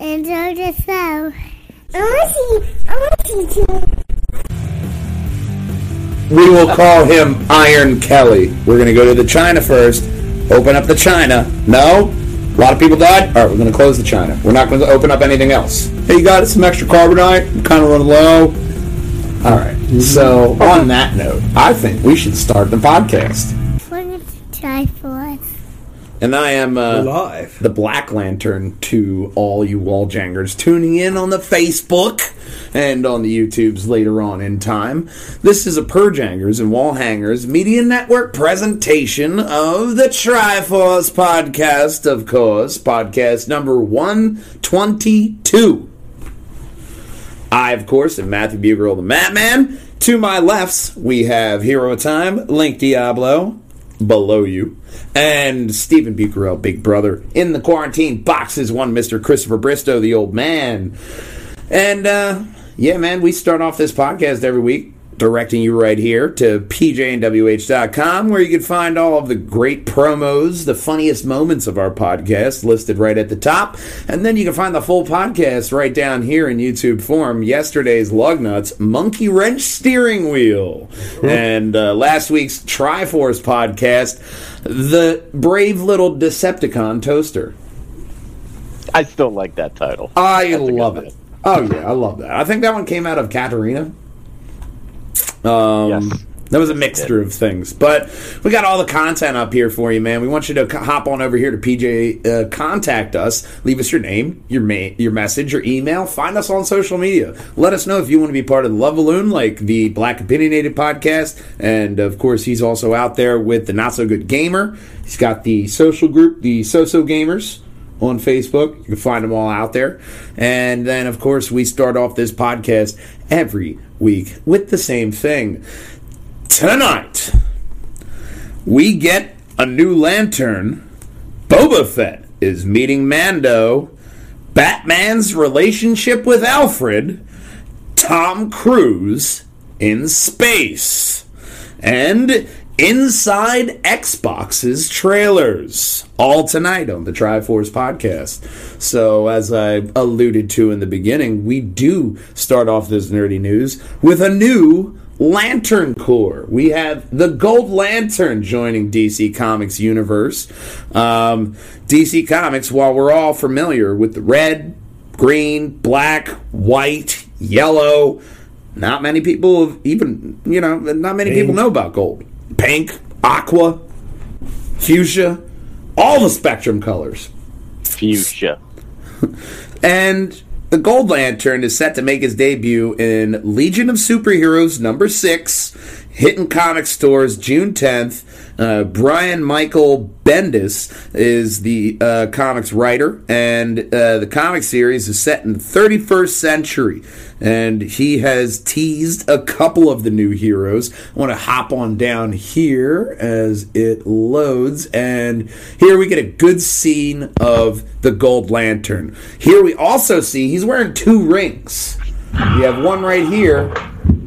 Enjoy the show. I want to see. I want to see. We will call him Iron Kelly. We're going to go to the China first. Open up the China. No? A lot of people died? All right, we're going to close the China. We're not going to open up anything else. Hey, you got some extra carbonite? I'm kind of running low. All right. So, on that note, I think we should start the podcast. We're going to try for us. And I am uh, Live. the Black Lantern to all you wall jangers tuning in on the Facebook and on the YouTubes later on in time. This is a Purjangers and Wall Hangers Media Network presentation of the Triforce podcast, of course, podcast number 122. I, of course, am Matthew Bugerl, the Mattman. To my lefts, we have Hero Time, Link Diablo, below you, and Stephen Bucarell, Big Brother. In the quarantine boxes, one Mr. Christopher Bristow, the old man. And, uh, yeah, man, we start off this podcast every week directing you right here to pjnwh.com where you can find all of the great promos, the funniest moments of our podcast listed right at the top. And then you can find the full podcast right down here in YouTube form. Yesterday's Lug Nuts Monkey Wrench Steering Wheel. and uh, last week's Triforce podcast, The Brave Little Decepticon Toaster. I still like that title. I That's love it. Oh yeah, I love that. I think that one came out of Katarina. Um, Yes. That was a mixture of things, but we got all the content up here for you, man. We want you to hop on over here to PJ, uh, contact us, leave us your name, your ma- your message, your email, find us on social media. Let us know if you want to be part of the Love Balloon, like the Black Opinionated podcast, and of course, he's also out there with the Not So Good Gamer. He's got the social group, the So So Gamers on Facebook. You can find them all out there. And then, of course, we start off this podcast every week with the same thing. Tonight, we get a new lantern. Boba Fett is meeting Mando. Batman's relationship with Alfred. Tom Cruise in space. And inside Xbox's trailers. All tonight on the Triforce podcast. So, as I alluded to in the beginning, we do start off this nerdy news with a new Lantern Corps. We have the Gold Lantern joining DC Comics universe. Um, DC Comics, while we're all familiar with the red, green, black, white, yellow, not many people have even, you know, not many people know about gold. Pink, aqua, fuchsia, all the spectrum colors. Fuchsia. And the Gold Lantern is set to make his debut in Legion of Superheroes number six, hitting comic stores June 10th. Uh, Brian Michael Bendis is the uh, comics writer, and uh, the comic series is set in the 31st century. And he has teased a couple of the new heroes. I want to hop on down here as it loads, and here we get a good scene of the Gold Lantern. Here we also see he's wearing two rings. We have one right here,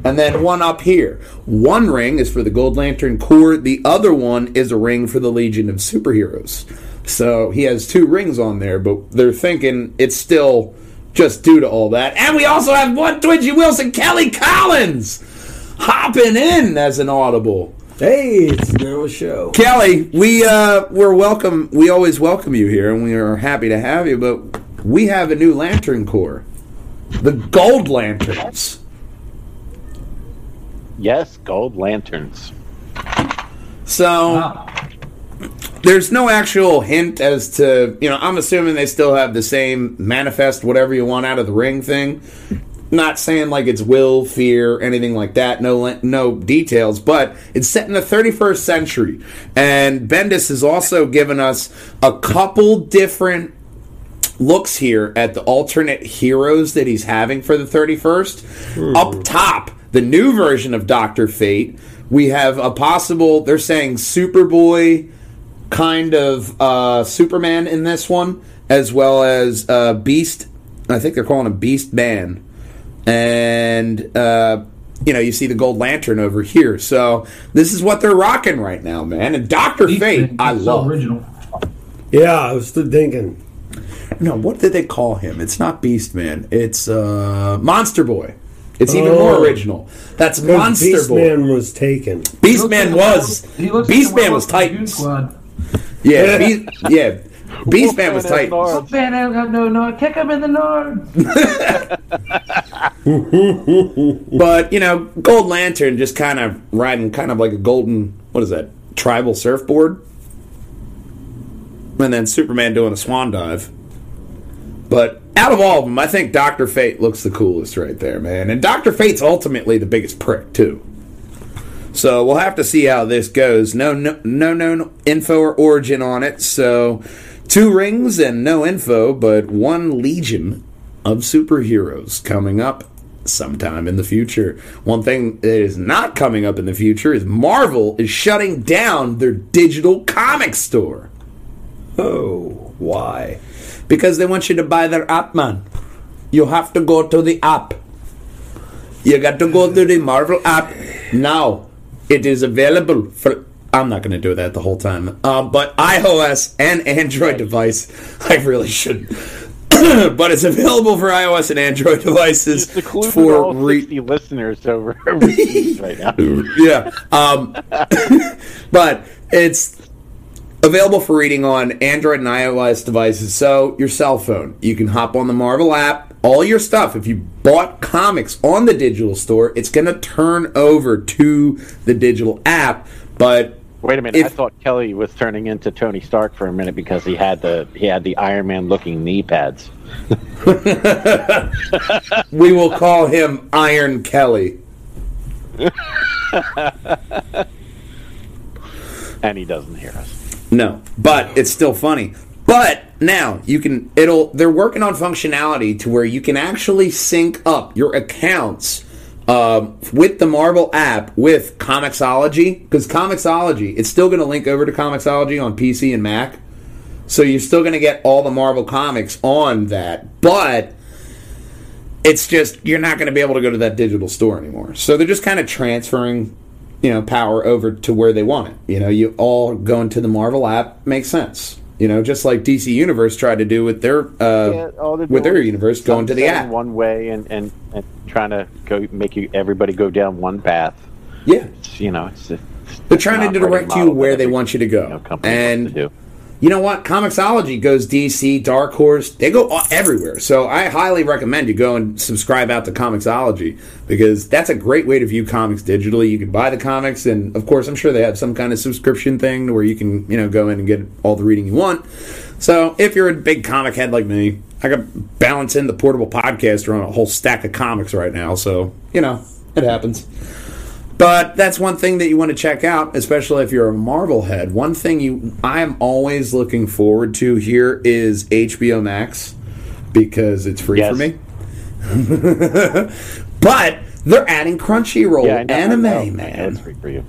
and then one up here. One ring is for the Gold Lantern Corps, the other one is a ring for the Legion of Superheroes. So he has two rings on there, but they're thinking it's still just due to all that. And we also have one Twitchy Wilson, Kelly Collins, hopping in as an audible. Hey, it's the Daryl Show. Kelly, we uh, we're welcome. We always welcome you here, and we are happy to have you. But we have a new Lantern Corps, the Gold Lanterns. Yes, gold lanterns. So there's no actual hint as to you know. I'm assuming they still have the same manifest whatever you want out of the ring thing. Not saying like it's will, fear, anything like that. No, no details, but it's set in the 31st century, and Bendis has also given us a couple different looks here at the alternate heroes that he's having for the 31st. Hmm. Up top, the new version of Doctor Fate. We have a possible. They're saying Superboy kind of uh, Superman in this one, as well as uh, Beast. I think they're calling him Beast Man, and uh, you know you see the Gold Lantern over here. So this is what they're rocking right now, man. And Doctor Fate, I so love. original. Yeah, I was still thinking. No, what did they call him? It's not Beast Man. It's uh, Monster Boy. It's even more Oh. original. That's Monster Beast Boy. Man was taken. Beast Man was. He looks Beast like a Man was werewolf Titans. Squad. Yeah, Beast, yeah. Beast Man was Wolfman and Titans. Lawrence. Man, I don't know, kick him in the nard. But you know, Gold Lantern just kind of riding, kind of like a golden. What is that? Tribal surfboard. And then Superman doing a swan dive. But out of all of them, I think Doctor Fate looks the coolest right there, man. And Doctor Fate's ultimately the biggest prick too. So we'll have to see how this goes. No, no, no, no info or origin on it. So two rings and no info, but one legion of superheroes coming up sometime in the future. One thing that is not coming up in the future is Marvel is shutting down their digital comic store Oh, why? Because they want you to buy their app, man. You have to go to the app. You got to go to the Marvel app now. It is available for. I'm not going to do that the whole time. Uh, but iOS and Android device, I really shouldn't. but it's available for iOS and Android devices for re- 60 listeners over right now. yeah. Um, but it's available for reading on Android and iOS devices. So your cell phone, you can hop on the Marvel app. All your stuff, if you bought comics on the digital store, it's going to turn over to the digital app. But Wait a minute! I thought Kelly was turning into Tony Stark for a minute because he had the he had the Iron Man looking knee pads, we will call him Iron Kelly. and he doesn't hear us. No, but it's still funny. But now you can it'll they're working on functionality to where you can actually sync up your accounts um, with the Marvel app with Comixology because Comixology it's still going to link over to Comixology on PC and Mac. So you're still going to get all the Marvel comics on that, but it's just you're not going to be able to go to that digital store anymore. So they're just kind of transferring, you know, power over to where they want it. You know, you all go into the Marvel app makes sense. You know, just like DC Universe tried to do with their uh, all with their universe, going to the app. one way and, and, and trying to go make you everybody go down one path. Yeah, It's, you know, it's, it's they're trying to direct you where they want you to go. You know, and to do. You know what? Comixology goes DC, Dark Horse. They go everywhere. So I highly recommend you go and subscribe out to Comixology because that's a great way to view comics digitally. You can buy the comics, and of course, I'm sure they have some kind of subscription thing where you can, you know, go in and get all the reading you want. So if you're a big comic head like me, I got balance in the portable podcaster on a whole stack of comics right now. So you know, it happens. But that's one thing that you want to check out, especially if you're a Marvel head. One thing you I am always looking forward to here is HBO Max because it's free Yes. for me. but they're adding Crunchyroll Yeah, I know, I anime, know. man. That's free for you.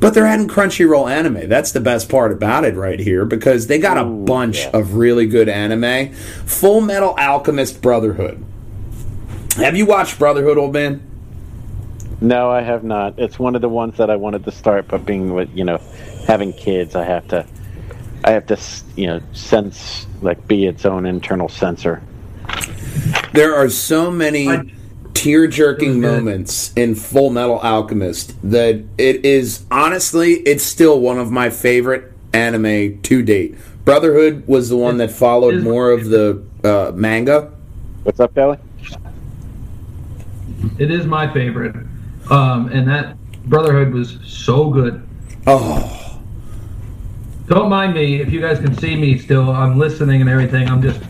But they're adding Crunchyroll anime. That's the best part about it right here because they got a Ooh, bunch yeah. of really good anime. Full Metal Alchemist Brotherhood. Have you watched Brotherhood, old man? No, I have not. It's one of the ones that I wanted to start, but being with you know, having kids, I have to, I have to, you know, sense like be its own internal sensor. There are so many tear jerking It was good. moments in Full Metal Alchemist that it is honestly, it's still one of my favorite anime to date. Brotherhood was the one that followed more of the uh, manga. What's up, Kelly? It is my favorite. Um, and that Brotherhood was so good. Oh, Don't mind me if you guys can see me still. I'm listening and everything. I'm just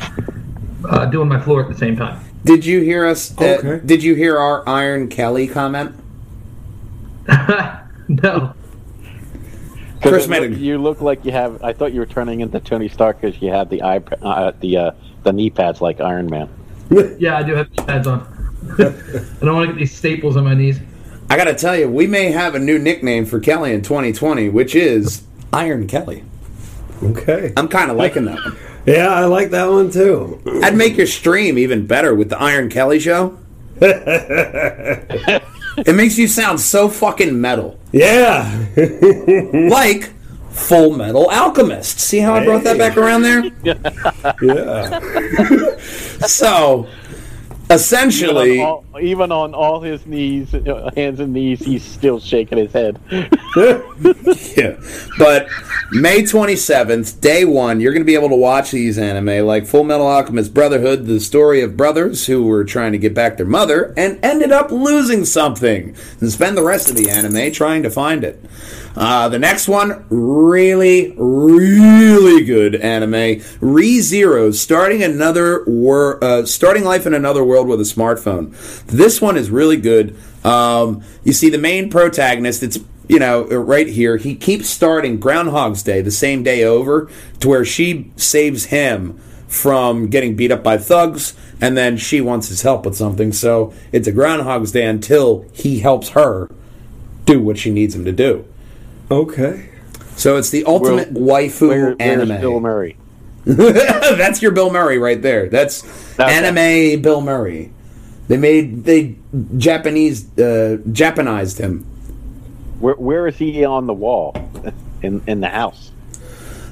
uh, doing my floor at the same time. did you hear us? uh, Okay. did you hear our Iron Kelly comment? no. 'Cause Chris made look- you look like you have. I thought you were turning into Tony Stark because you had the eye, uh, the uh, the knee pads like Iron Man. Yeah, I do have knee pads on. I don't want to get these staples on my knees. I got to tell you, we may have a new nickname for Kelly in 2020, which is Iron Kelly. Okay. I'm kind of liking that one. Yeah, I like that one too. I'd make your stream even better with the Iron Kelly show. it makes you sound so fucking metal. Yeah. Like Full Metal Alchemist. See how I brought that back around there? Yeah. So, essentially, Even on, all, even on all his knees, uh, hands and knees, he's still shaking his head. yeah. But May 27th, day one, you're going to be able to watch these anime like Full Metal Alchemist Brotherhood, the story of brothers who were trying to get back their mother and ended up losing something, and spend the rest of the anime trying to find it. Uh, the next one, really, really good anime. Re Zero, starting another wor- uh, starting life in another world with a smartphone. This one is really good. Um, you see the main protagonist. It's you know right here. He keeps starting Groundhog's Day the same day over to where she saves him from getting beat up by thugs, and then she wants his help with something. So it's a Groundhog's Day until he helps her do what she needs him to do. Okay. So it's the ultimate waifu Where, anime. Bill Murray? That's your Bill Murray right there. That's Okay. anime Bill Murray. They made they Japanese uh, Japanized him. Where, where is he on the wall in in the house?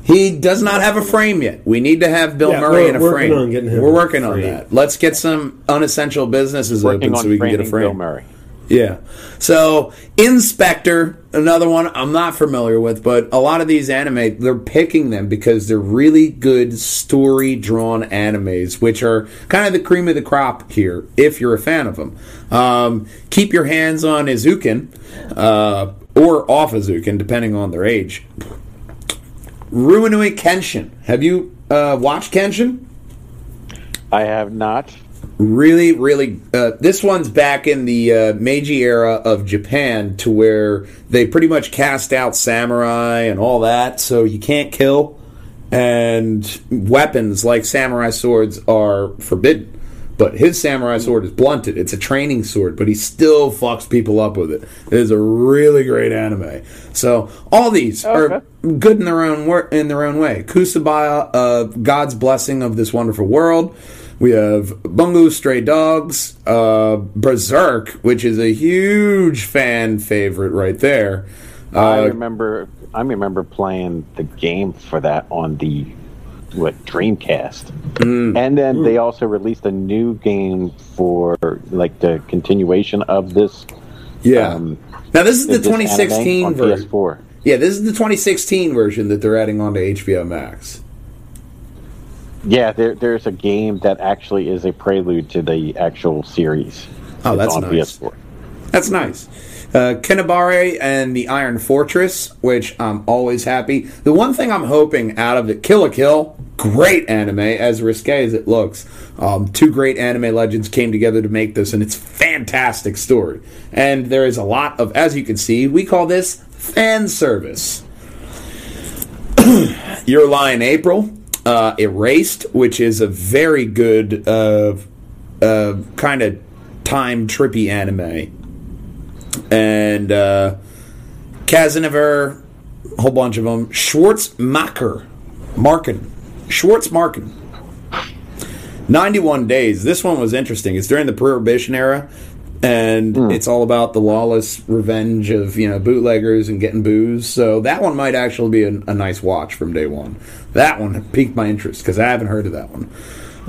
He does not have a frame yet. We need to have Bill Yeah, Murray we're in a working frame. on getting him We're working on that. Let's get some unessential businesses Working open so we can get a frame. Bill Murray. Yeah. So, Inspector, another one I'm not familiar with, but a lot of these anime, they're picking them because they're really good story drawn animes, which are kind of the cream of the crop here, if you're a fan of them. Um, keep your hands on Eizouken, uh, or off Eizouken, depending on their age. Rurouni Kenshin. Have you uh, watched Kenshin? I have not. Really really uh, this one's back in the uh, meiji era of japan to where they pretty much cast out samurai and all that so you can't kill. And weapons like samurai swords are forbidden but his samurai sword is blunted. It's a training sword but he still fucks people up with it. It is a really great anime. So all these are good in their own wor- in their own way. KonoSuba uh, god's blessing of this wonderful world we have Bungo Stray Dogs, uh, Berserk, which is a huge fan favorite right there. I Uh, remember. I remember playing the game for that on the what Dreamcast, Mm. and then they also released a new game for like the continuation of this. yeah. um, now this is the 2016 version. Yeah, this is the 2016 version that they're adding onto HBO Max. Yeah, there, there's a game that actually is a prelude to the actual series. Oh, that's on nice. PS4. That's nice. Uh, Kabaneri and the Iron Fortress, which I'm always happy. The one thing I'm hoping out of it, Kill la Kill, great anime, as risque as it looks. Um, two great anime legends came together to make this, and it's fantastic story. And there is a lot of, as you can see, we call this fan service. Your in April, uh, Erased, which is a very good uh, uh, kind of time trippy anime and uh, a whole bunch of them. Schwartzmacher, Marken, Schwartzmarkin. 91 Days. This one was interesting. It's during the Prohibition era, and it's all about the lawless revenge of you know bootleggers and getting booze. So that one might actually be a, a nice watch from day one. That one piqued my interest because I haven't heard of that one.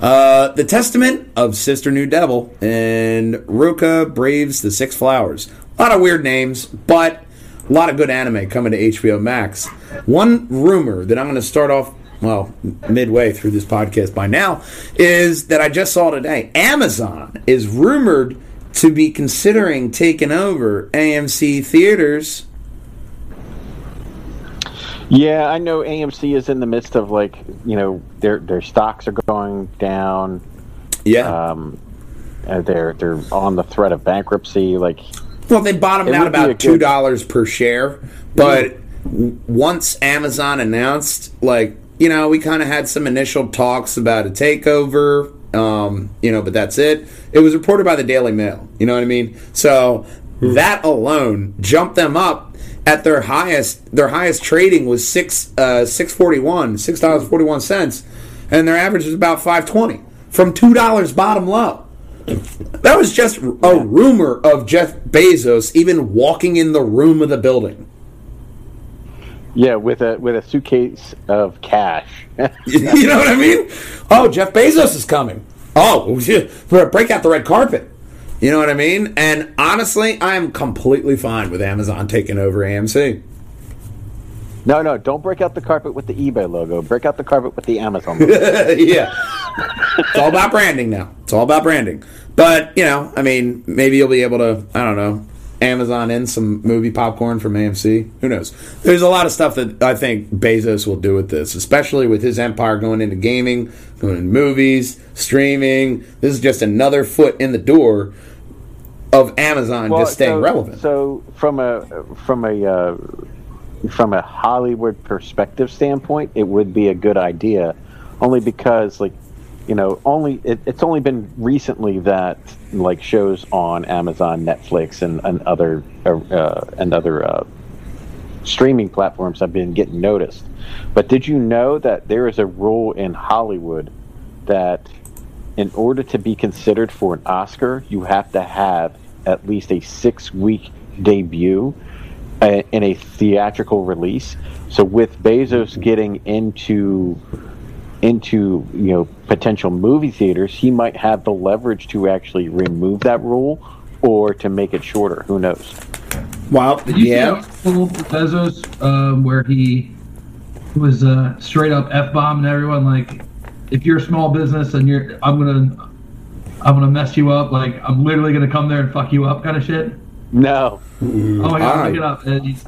Uh, the Testament of Sister New Devil and Rokka Braves the Six Flowers. A lot of weird names, but a lot of good anime coming to HBO Max. One rumor that I'm going to start off, well, midway through this podcast by now, is that I just saw today Amazon is rumored to be considering taking over AMC theaters. Yeah, I know AMC is in the midst of like you know their their stocks are going down. Yeah. Um, uh, they're they're on the threat of bankruptcy. Like Well, they bottomed out would be a about two dollars per share, but w- once Amazon announced, like you know, we kind of had some initial talks about a takeover, um, you know, but that's it. It was reported by the Daily Mail. You know what I mean? So that alone jumped them up at their highest. Their highest trading was six uh, six forty one, six dollars forty one cents, and their average was about five twenty from two dollars bottom low. That was just a rumor of Jeff Bezos even walking in the room of the building. Yeah, with a with a suitcase of cash. you know what I mean? Oh, Jeff Bezos is coming. Oh, break out the red carpet. You know what I mean? And honestly, I am completely fine with Amazon taking over AMC. no, no, don't break out the carpet with the eBay logo. Break out the carpet with the Amazon logo. yeah. It's all about branding now. It's all about branding. But, you know, I mean, maybe you'll be able to, I don't know, Amazon in some movie popcorn from AMC. Who knows? There's a lot of stuff that I think Bezos will do with this, especially with his empire going into gaming, going into movies, streaming. This is just another foot in the door of Amazon Well, just staying so, relevant. So from a from a uh, from a Hollywood perspective standpoint, it would be a good idea, only because like you know only it, it's only been recently that like shows on Amazon, Netflix, and, and other uh, uh, and other uh, streaming platforms have been getting noticed. But did you know that there is a rule in Hollywood that in order to be considered for an Oscar, you have to have at least a six week debut uh, in a theatrical release. So with Bezos getting into into you know potential movie theaters, he might have the leverage to actually remove that rule or to make it shorter. Who knows? Well, Did you yeah. see that Bezos um, where he was uh, straight up f bombing everyone? Like, if you're a small business and you're, I'm gonna, I'm gonna mess you up. Like, I'm literally gonna come there and fuck you up, kind of shit. No. Oh my god, Alright. look it up. And he's-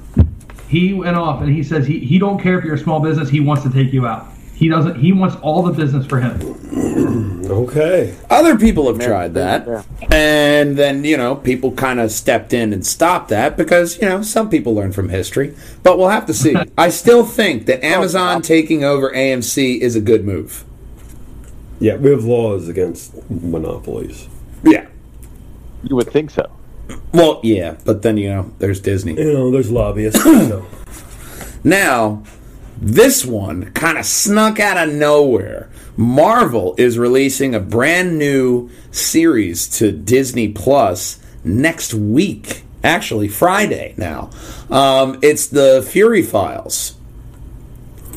he went off and he says he, he don't care if you're a small business. He wants to take you out. He doesn't. He wants all the business for him. Okay. Other people have tried that. Yeah. And then, you know, people kind of stepped in and stopped that because, you know, some people learn from history. But we'll have to see. I still think that oh, Amazon taking over AMC is a good move. Yeah, we have laws against monopolies. Yeah. You would think so. Well, yeah, but then, you know, there's Disney. You know, there's lobbyists. so. Now, this one kind of snuck out of nowhere. Marvel is releasing a brand new series to Disney Plus next week. Actually, Friday now. Um, it's the Fury Files.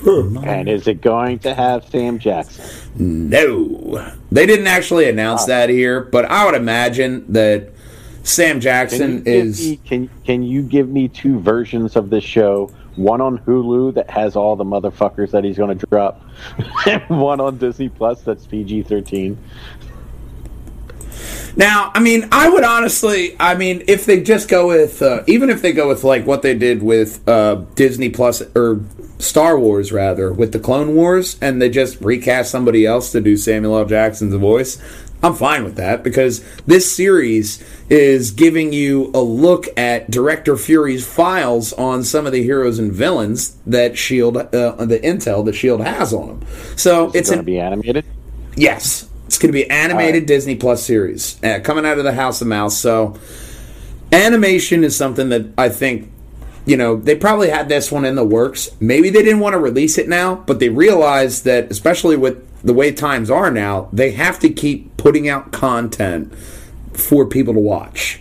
And is it going to have Sam Jackson? No, they didn't actually announce that here, but I would imagine that Sam Jackson give is. me, can can you give me two versions of this show? One on Hulu that has all the motherfuckers that he's going to drop, and one on Disney Plus that's PG thirteen. Now, I mean, I would honestly, I mean, if they just go with, uh, even if they go with like what they did with uh, Disney Plus or Star Wars rather, with the Clone Wars, and they just recast somebody else to do Samuel L. Jackson's voice, I'm fine with that because this series is giving you a look at Director Fury's files on some of the heroes and villains that Shield, uh, the intel that Shield has on them. So It's it's going to be animated. Yes, it's going to be animated right. Disney Plus series uh, coming out of the House of Mouse. So, animation is something that I think, you know, they probably had this one in the works. Maybe they didn't want to release it now, but they realized that, especially with the way times are now, they have to keep putting out content for people to watch.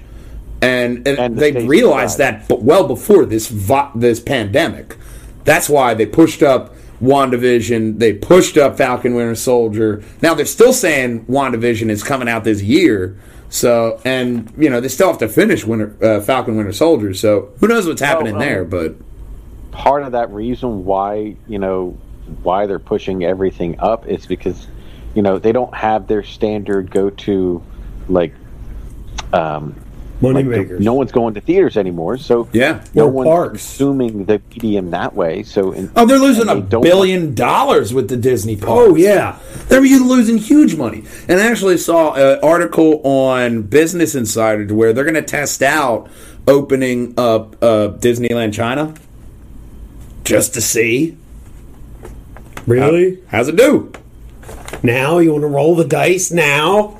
And, and, And they realized that but well before this vi- this pandemic. That's why they pushed up WandaVision. They pushed up Falcon Winter Soldier. Now they're still saying WandaVision is coming out this year. So, and you know they still have to finish Winter uh, Falcon Winter Soldier. So who knows what's happening um, there? But Part of that reason why you know why they're pushing everything up is because you know they don't have their standard go to like um Money like the- makers. no one's going to theaters anymore so Yeah. no Or one's parks. consuming the medium that way so in, oh, they're losing a they don't billion dollars with the Disney parks. Oh yeah. They're losing huge money. And I actually saw an article on Business Insider to where they're going to test out opening up uh, Disneyland China just to see Really? Uh, how's it do. Now you want to roll the dice now?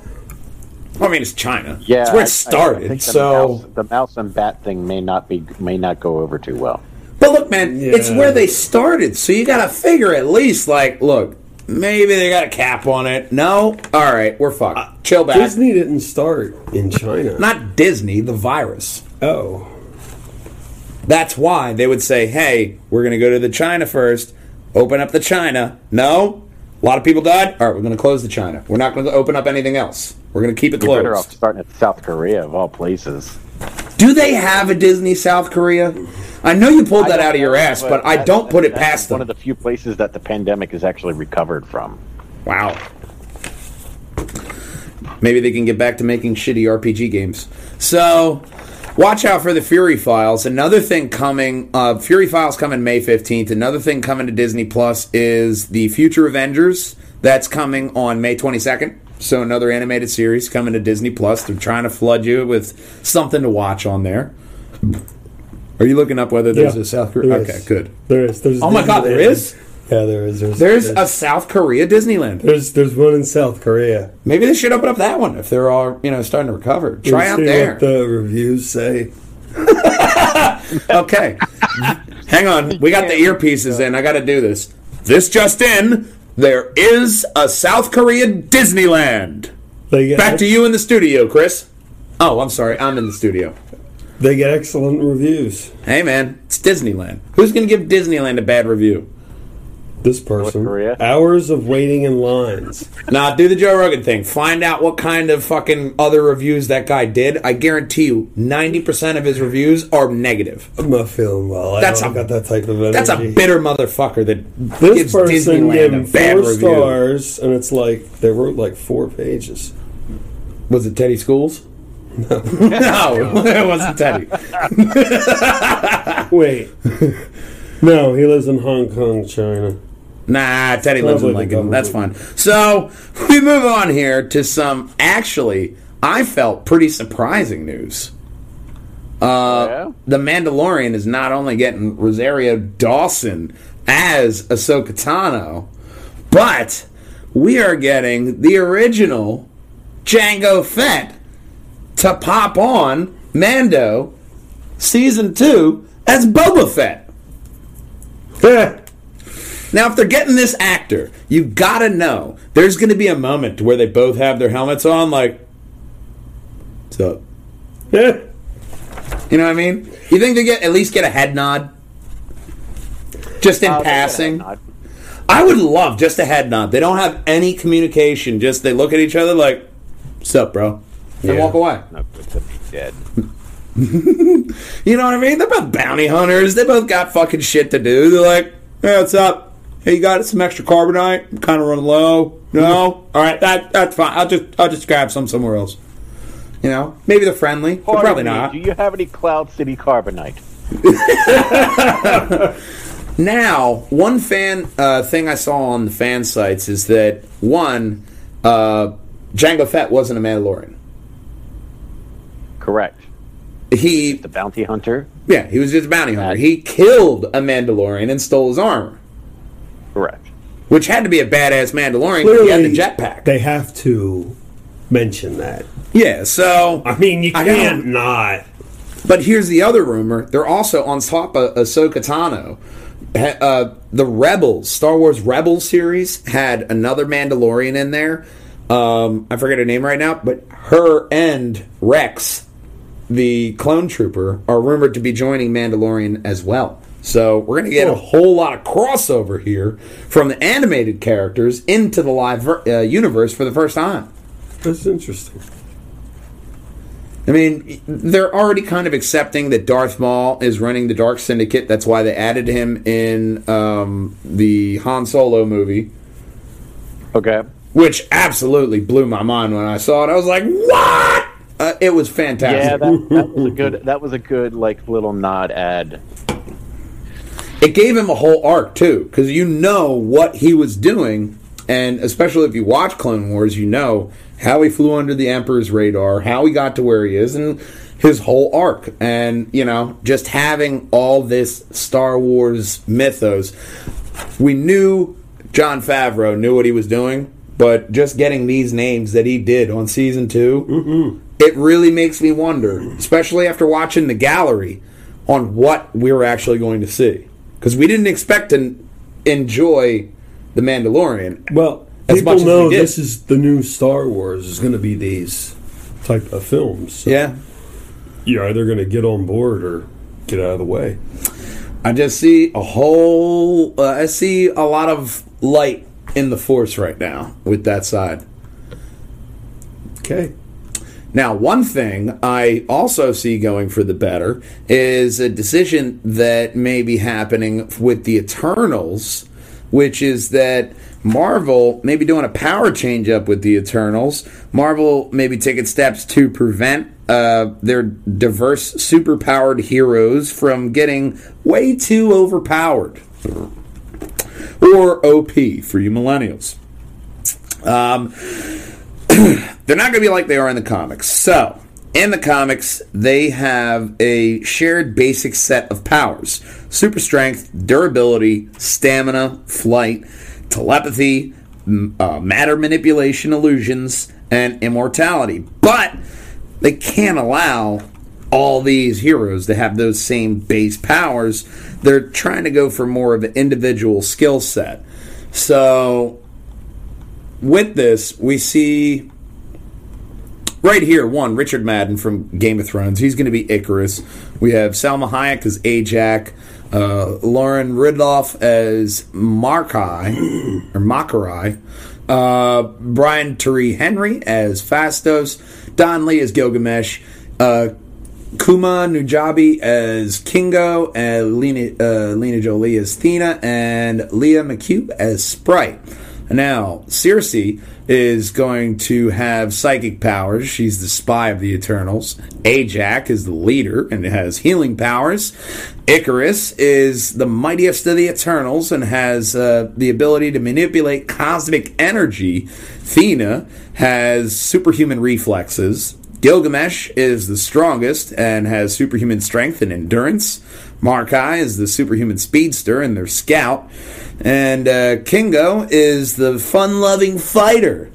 I mean, it's China. yeah it's where I- I- it started. I think the so, mouse, the mouse and bat thing may not be may not go over too well but look, man, it's where they started. So you got to figure at least like, look, maybe they got a cap on it. No, all right, we're fucked. Uh, Chill back. Disney didn't start in China. Not Disney, the virus. oh. That's why they would say, "Hey, we're going to go to the China first. Open up the China." No, a lot of people died. All right, we're going to close the China. We're not going to open up anything else. We're going to keep it You're better off closed. starting at South Korea of all places. Do they have a Disney South Korea? I know you pulled that out of your know, ass, but I don't put it past One them. One of the few places that the pandemic is actually recovered from. Wow. Maybe they can get back to making shitty RPG games. So, watch out for the Fury Files. Another thing coming, uh, Fury Files coming May 15th. Another thing coming to Disney Plus is the Future Avengers. That's coming on May 22nd. So, another animated series coming to Disney Plus. They're trying to flood you with something to watch on there. Are you looking up whether there's Yeah, a South Korea? Okay, good. There is. There's Oh my God, there is. Is? Yeah, there is. There's, There's a South Korea Disneyland. there's there's one in South Korea. Maybe they should open up that one if they're all you know starting to recover. Try You out see there. What the reviews say. okay, hang on. We got the earpieces in. I got to do this. This just in: there is a South Korea Disneyland. They get Back to you in the studio, Chris. Oh, I'm sorry. I'm in the studio. They get excellent reviews. Hey, man, it's Disneyland. Who's going to give Disneyland a bad review? This person. Korea? Hours of waiting in lines. Nah, do the Joe Rogan thing. Find out what kind of fucking other reviews that guy did. I guarantee you, 90% of his reviews are negative. I'm not feeling well. I That's don't a- got that type of energy. That's a bitter motherfucker that This gives person gave Disneyland him a bad four review. stars, and it's like they wrote like four pages. Was it Teddy Schools? No, no, it wasn't Teddy. Wait. no, he lives in Hong Kong, China. Nah, Teddy lives in Probably Lincoln. That's fine. So we move on here to some actually I felt pretty surprising news. Uh, Yeah? The Mandalorian is not only getting Rosario Dawson as Ahsoka Tano, but we are getting the original Jango Fett to pop on Mando season two as Boba Fett. Now, if they're getting this actor, you gotta know there's gonna be a moment where they both have their helmets on, like, what's up? Yeah. You know what I mean? You think they get at least get a head nod? Just in Uh, they get a head passing? I would love just a head nod. They don't have any communication, just they look at each other like, what's up, bro? And Yeah. walk away. No, be dead. You know what I mean? They're both bounty hunters. They both got fucking shit to do. They're like, hey, what's up? Hey, you got some extra carbonite? I'm kind of running low. No? All right, that that's fine. I'll just I'll just grab some somewhere else. You know, maybe they're friendly, but Pardon probably me, not. Do you have any Cloud City Carbonite? Now, one fan uh, thing I saw on the fan sites is that one, uh, Jango Fett wasn't a Mandalorian. Correct. He The bounty hunter. yeah, he was just a bounty hunter. He killed a Mandalorian and stole his armor, Correct. which had to be a badass Mandalorian because he had the jetpack. They have to mention that. Yeah, so I mean, you I can't know. not. But here's the other rumor: they're also on top of Ahsoka Tano. Uh, the Rebels, Star Wars Rebels series, had another Mandalorian in there. Um, I forget her name right now, but her and Rex, the clone trooper, are rumored to be joining Mandalorian as well. So we're going to get a whole lot of crossover here from the animated characters into the live ver- uh, universe for the first time. That's interesting. I mean, they're already kind of accepting that Darth Maul is running the Dark Syndicate. That's why they added him in um, the Han Solo movie, Okay. which absolutely blew my mind when I saw it. I was like, "What?" Uh, it was fantastic. Yeah, that, that was a good. That was a good like little nod ad. It gave him a whole arc too, because you know what he was doing, and especially if you watch Clone Wars, you know how he flew under the Emperor's radar, how he got to where he is, and his whole arc. And you know, just having all this Star Wars mythos, we knew Jon Favreau knew what he was doing, but just getting these names that he did on season 2 mm-hmm. it really makes me wonder, especially after watching the gallery, on what we're actually going to see. Because we didn't expect to enjoy The Mandalorian. Well, As people much as we know this is the new Star Wars is going to be these type of films. So Yeah. you're either going to get on board or get out of the way. I just see a whole. Uh, I see a lot of light in the force right now with that side. Okay. Now, one thing I also see going for the better is a decision that may be happening with the Eternals, which is that Marvel may be doing a power change up with the Eternals. Marvel may be taking steps to prevent uh, their diverse, superpowered heroes from getting way too overpowered. Or OP for you millennials. Um, they're not going to be like they are in the comics. So, in the comics, they have a shared basic set of powers super strength, durability, stamina, flight, telepathy, uh, matter manipulation, illusions, and immortality. But they can't allow all these heroes to have those same base powers. They're trying to go for more of an individual skill set. So, with this, we see right here one Richard Madden from Game of Thrones. He's going to be Ikaris. We have Salma Hayek as Ajak. uh, Lauren Ridloff as Markai or Makkari, uh, Brian Tyree Henry as Phastos, Don Lee as Gilgamesh. Uh, Kuma Nujabi as Kingo, and Lena, uh, Lena Jolie as Thena, and Lia McHugh as Sprite. Now, Sersi is going to have psychic powers. She's the spy of the Eternals. Ajak is the leader and has healing powers. Ikaris is the mightiest of the Eternals and has uh, the ability to manipulate cosmic energy. Thena has superhuman reflexes. Gilgamesh is the strongest and has superhuman strength and endurance. Markai is the superhuman speedster and their scout. And uh, Kingo is the fun loving fighter.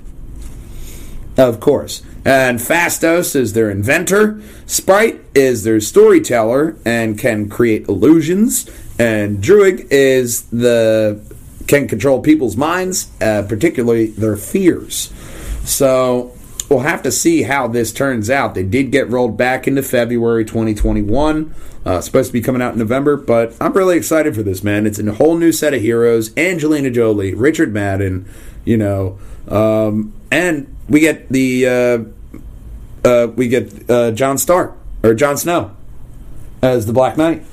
Of course. And Phastos is their inventor. Sprite is their storyteller and can create illusions. And Druig is the can control people's minds, uh, particularly their fears. So we'll have to see how this turns out. They did get rolled back into February 2021. Uh, supposed to be coming out in November, but I'm really excited for this, man. It's a whole new set of heroes. Angelina Jolie, Richard Madden, you know, um, and we get the uh, uh, we get uh, John Stark or Jon Snow as the Black Knight.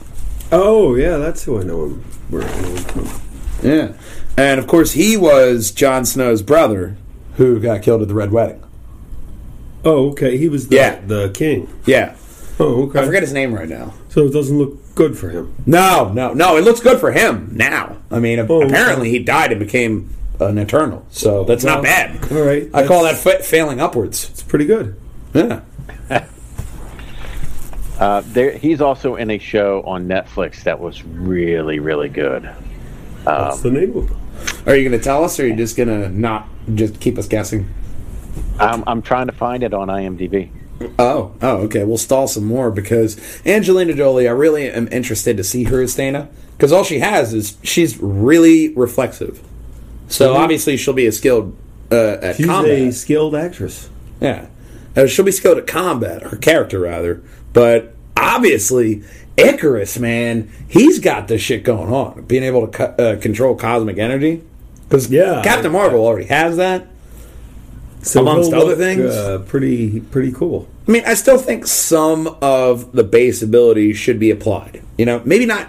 Oh yeah, that's who I know him. Where I know him from. Yeah, and of course he was Jon Snow's brother who got killed at the Red Wedding. Oh, okay. He was the, Yeah. the king. Yeah, Oh, okay. I forget his name right now. So it doesn't look good for him. No, no, no. It looks good for him now. I mean, Oh, apparently he died and became an eternal, so that's not bad. all right. I call that That's- fa- failing upwards. It's pretty good. Yeah. Uh, there, he's also in a show on Netflix that was really, really good. What's the name of it? Are you going to tell us, or are you just going to not just keep us guessing? I'm, I'm trying to find it on IMDb. Oh, oh, okay. We'll stall some more because Angelina Jolie. I really am interested to see her as Dana because all she has is she's really reflexive. So obviously she'll be a skilled uh, at She's combat. a skilled actress. Yeah. Uh, she'll be skilled at combat, her character rather. But obviously, Ikaris, man, he's got this shit going on. Being able to co- uh, control cosmic energy. Because Yeah. Captain Marvel already has that. So Amongst other look, things? uh, pretty pretty cool. I mean, I still think some of the base abilities should be applied. You know, maybe not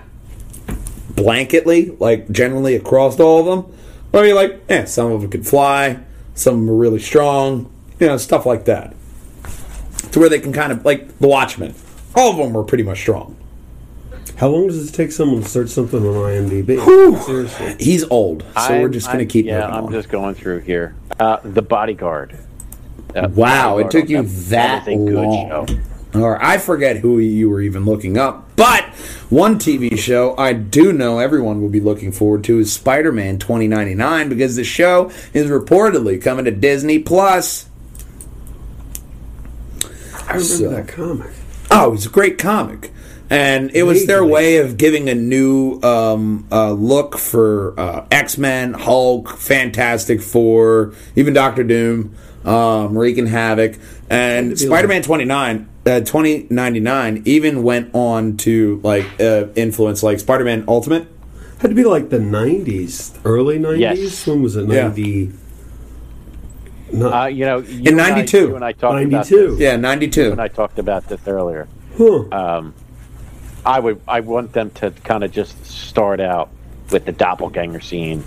blanketly, like generally across all of them. Or you're like, eh, some of them could fly, some of them are really strong, you know, stuff like that. To where they can kind of, like the Watchmen, all of them were pretty much strong. How long does it take someone to search something on IMDb? Seriously. He's old, so we're just going to I'm- keep Yeah, I'm on. just going through here. Uh, the Bodyguard. Uh, Wow, it took you that, that is a good long. show. Or I forget who you were even looking up. But one TV show I do know everyone will be looking forward to is Spider Man 2099 because the show is reportedly coming to Disney Plus. I remember So- that comic. Oh, it's a great comic. And it was their way of giving a new um, uh, look for uh, X Men, Hulk, Fantastic Four, even Doctor Doom, um, wreaking havoc. And Spider Man 29, uh, 2099 even went on to like uh, influence like Spider Man Ultimate. Had to be like the '90s, early '90s. Yes. When was it? Yeah. '90. No, Uh, you know, you In and I- 92. you and I talked about 92. this. Yeah, 92. and I talked about this earlier. huh. Um, I would, I want them to kind of just start out with the doppelganger scene,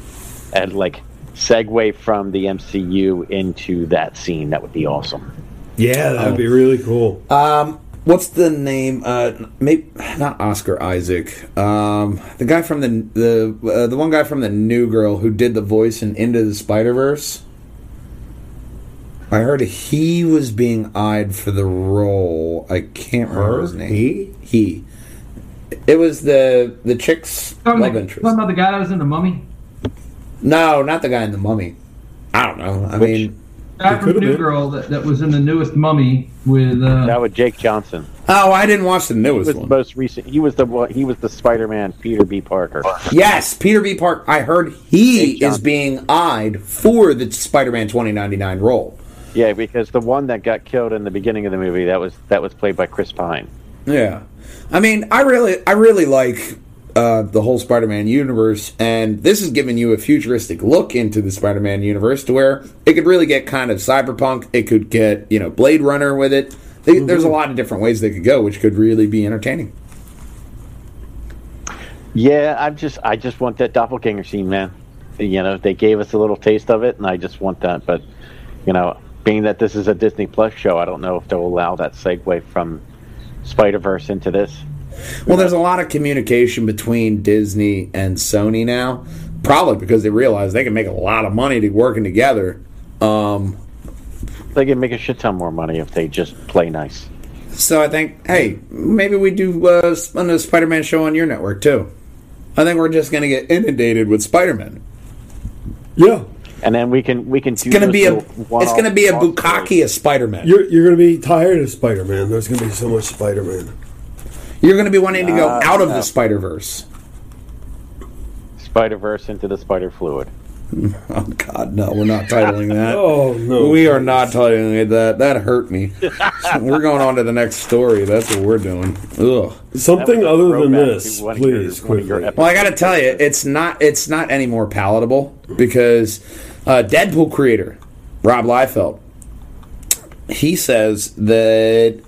and like segue from the MCU into that scene. That would be awesome. yeah, that would be really cool. Um, what's the name? Uh, maybe not Oscar Isaac. Um, the guy from the the uh, the one guy from the New Girl who did the voice in Into the Spider Verse. I heard he was being eyed for the role. I can't remember his name. He? He. It was the the chick's Talking, love about, interest. talking about the guy that was in the Mummy. No, not the guy in the Mummy. I don't know. I Which- mean, Guy from New been. Girl that, that was in the newest Mummy with uh, That was Jake Johnson. oh, I didn't watch the He newest was the most recent. He was the one. He was the Spider-Man Peter B. Parker. Yes, Peter B. Park. I heard he is being eyed for the Spider-Man 2099 role. Yeah, because the one that got killed in the beginning of the movie that was that was played by Chris Pine. Yeah, I mean, I really, I really like uh, the whole Spider-Man universe, and this is giving you a futuristic look into the Spider-Man universe, to where it could really get kind of cyberpunk. It could get you know Blade Runner with it. They, There's a lot of different ways they could go, which could really be entertaining. Yeah, I'm just I just want that doppelganger scene, man. You know, they gave us a little taste of it, and I just want that. But you know, being that this is a Disney Plus show, I don't know if they'll allow that segue from Spider Verse into this. Well, there's a lot of communication between Disney and Sony now, probably because they realize they can make a lot of money to working together. Um, They can make a shit ton more money if they just play nice. so I think, hey, maybe we do uh, a Spider-Man show on your network too. I think we're just going to get inundated with Spider-Man. Yeah, And then we can we can. It's going to be a it's going to be a bukkake of Spider-Man. You're, you're you're gonna be tired of Spider-Man. There's gonna be so much Spider-Man. You're going to be wanting to go Uh, out of no. the Spider-Verse. Spider Verse into the Spider Fluid. Oh God, no, we're not titling that. Oh no, We are not titling it that. That hurt me. we're going on to the next story. That's what we're doing. Ugh. Something That was a other than throwback this, to one of your- please, one of your quickly. Well, I got to tell you, it's not it's not any more palatable because uh, Deadpool creator Rob Liefeld he says that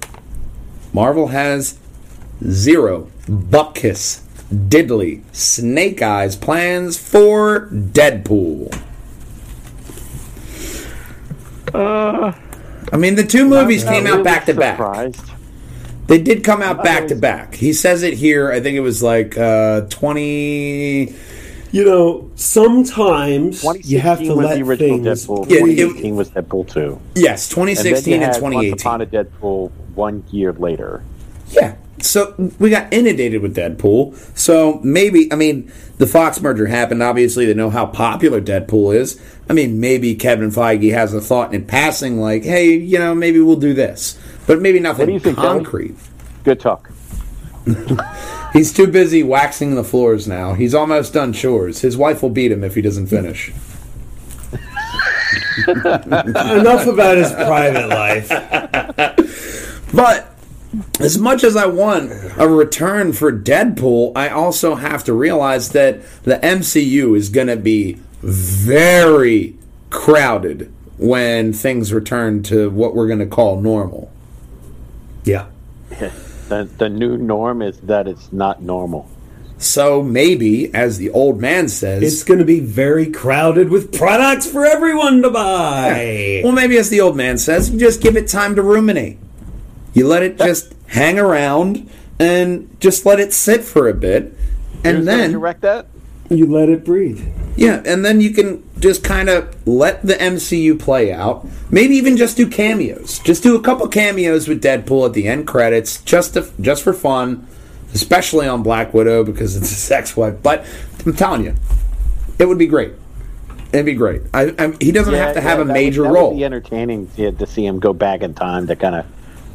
Marvel has zero buckus diddly snake eyes plans for Deadpool. I mean, the two movies came out really back to back. They did come out back to back. He says it here. I think it was like uh, twenty. You know, sometimes you have to was let the original things. Deadpool. Yeah, it- 2018 was Deadpool 2. Yes, And then 2016 you and, had Once 2018. Upon a Deadpool one year later. Yeah. So we got inundated with Deadpool. So maybe, I mean, the Fox merger happened. Obviously, they know how popular Deadpool is. I mean, maybe Kevin Feige has a thought in passing, like, hey, you know, maybe we'll do this. But maybe What do nothing you think, Kelly? concrete. Good talk. He's too busy waxing the floors now. He's almost done chores. His wife will beat him if he doesn't finish. Enough about his private life. But as much as I want a return for Deadpool, I also have to realize that the MCU is going to be very crowded when things return to what we're going to call normal. Yeah. The, the new norm is that it's not normal. So maybe, as the old man says, It's going to be very crowded with products for everyone to buy. well, maybe as the old man says, you just give it time to ruminate. You let it just hang around and just let it sit for a bit, and gonna then direct that? You let it breathe. Yeah, and then you can just kind of let the MCU play out. Maybe even just do cameos. Just do a couple cameos with Deadpool at the end credits, just to, just for fun, especially on Black Widow because it's a sex wife. But I'm telling you, it would be great. It'd be great. I, I, he doesn't have to have a that major would, that role. Would be entertaining yeah, to see him go back in time to kind of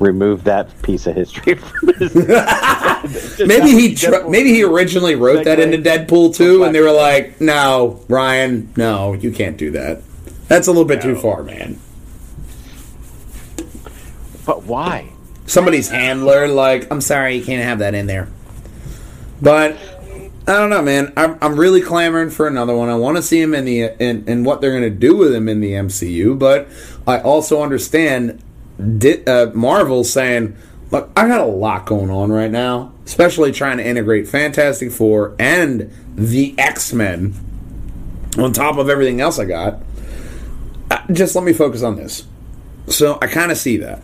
remove that piece of history from his. maybe he tr- maybe he originally wrote that into Deadpool too, and they were like, "No, Ryan, no, you can't do that. That's a little bit too far, man." But why? Somebody's handler, like, "I'm sorry, you can't have that in there." But I don't know, man. I'm, I'm really clamoring for another one. I want to see him in the in, in what they're going to do with him in the MCU, but I also understand di- uh, Marvel saying, "Look, I got a lot going on right now, especially trying to integrate Fantastic Four and the X Men on top of everything else I got. Uh, just let me focus on this." So I kind of see that.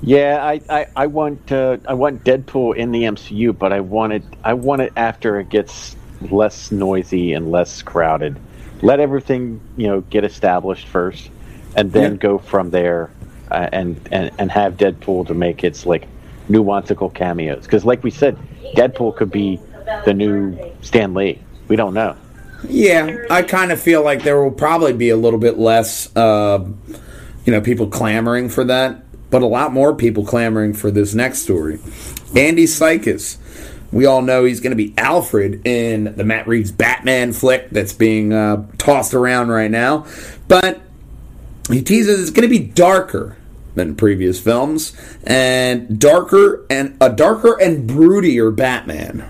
Yeah, I, I, I want uh, I want Deadpool in the MCU, but I want it I want it after it gets less noisy and less crowded. Let everything you know get established first, and then Yeah. go from there, uh, and, and and have Deadpool to make its like nuanceical cameos. Because like we said, Deadpool could be the new Stan Lee. We don't know. Yeah, I kind of feel like there will probably be a little bit less, uh, you know, people clamoring for that, but a lot more people clamoring for this next story. Andy Serkis. We all know he's going to be Alfred in the Matt Reeves Batman flick that's being uh, tossed around right now, but he teases it's going to be darker than previous films and darker and a darker and broodier Batman.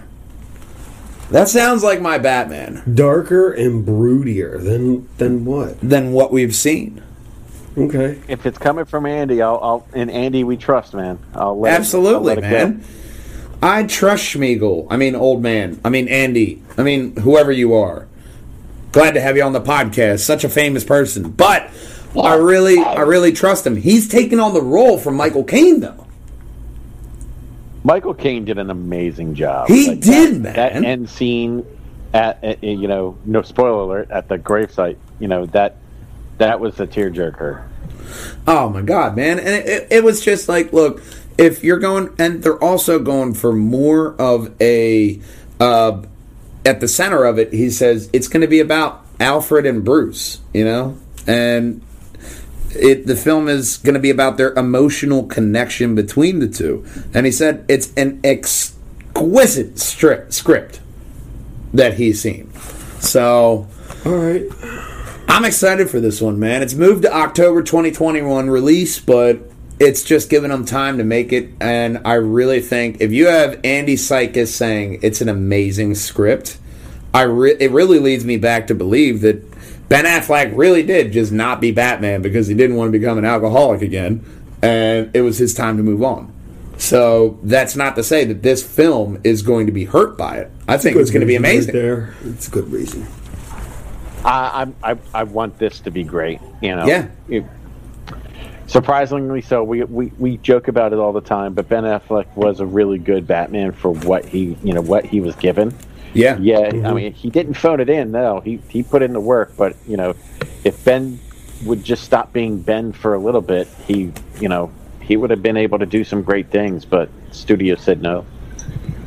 That sounds like my Batman Darker and broodier than than what? than what we've seen. Okay. If it's coming from Andy, I'll, I'll and Andy we trust, man. I'll let it- I'll Absolutely, let it go. man. I trust Schmiegel. I mean, old man. I mean, Andy. I mean, whoever you are. Glad to have you on the podcast. Such a famous person, but I really, I really trust him. He's taking on the role from Michael Caine, though. Michael Caine did an amazing job. He did, that, That end scene at, at you know, no spoiler alert at the gravesite. You know that that was a tearjerker. Oh my god, man! And it, it, it was just like, look, if you're going, and they're also going for more of a. Uh, at the center of it, he says it's going to be about Alfred and Bruce, you know, and it the film is going to be about their emotional connection between the two. And he said it's an exquisite stri- script that he's seen. So All right. I'm excited for this one, man. It's moved to October 2021 release, but it's just giving them time to make it. And I really think if you have Andy Serkis saying it's an amazing script, I re- it really leads me back to believe that Ben Affleck really did just not be Batman because he didn't want to become an alcoholic again, and it was his time to move on. So that's not to say that this film is going to be hurt by it. I think it's going to be reason right amazing. there. It's a good reason. I, I I I want this to be great. You know. Yeah. It- surprisingly so. We, we we joke about it all the time, but Ben Affleck was a really good Batman for what he you know what he was given. Yeah, Yeah, I mean, he didn't phone it in. No, he he put in the work. But you know, if Ben would just stop being Ben for a little bit, he you know he would have been able to do some great things. But studio said no.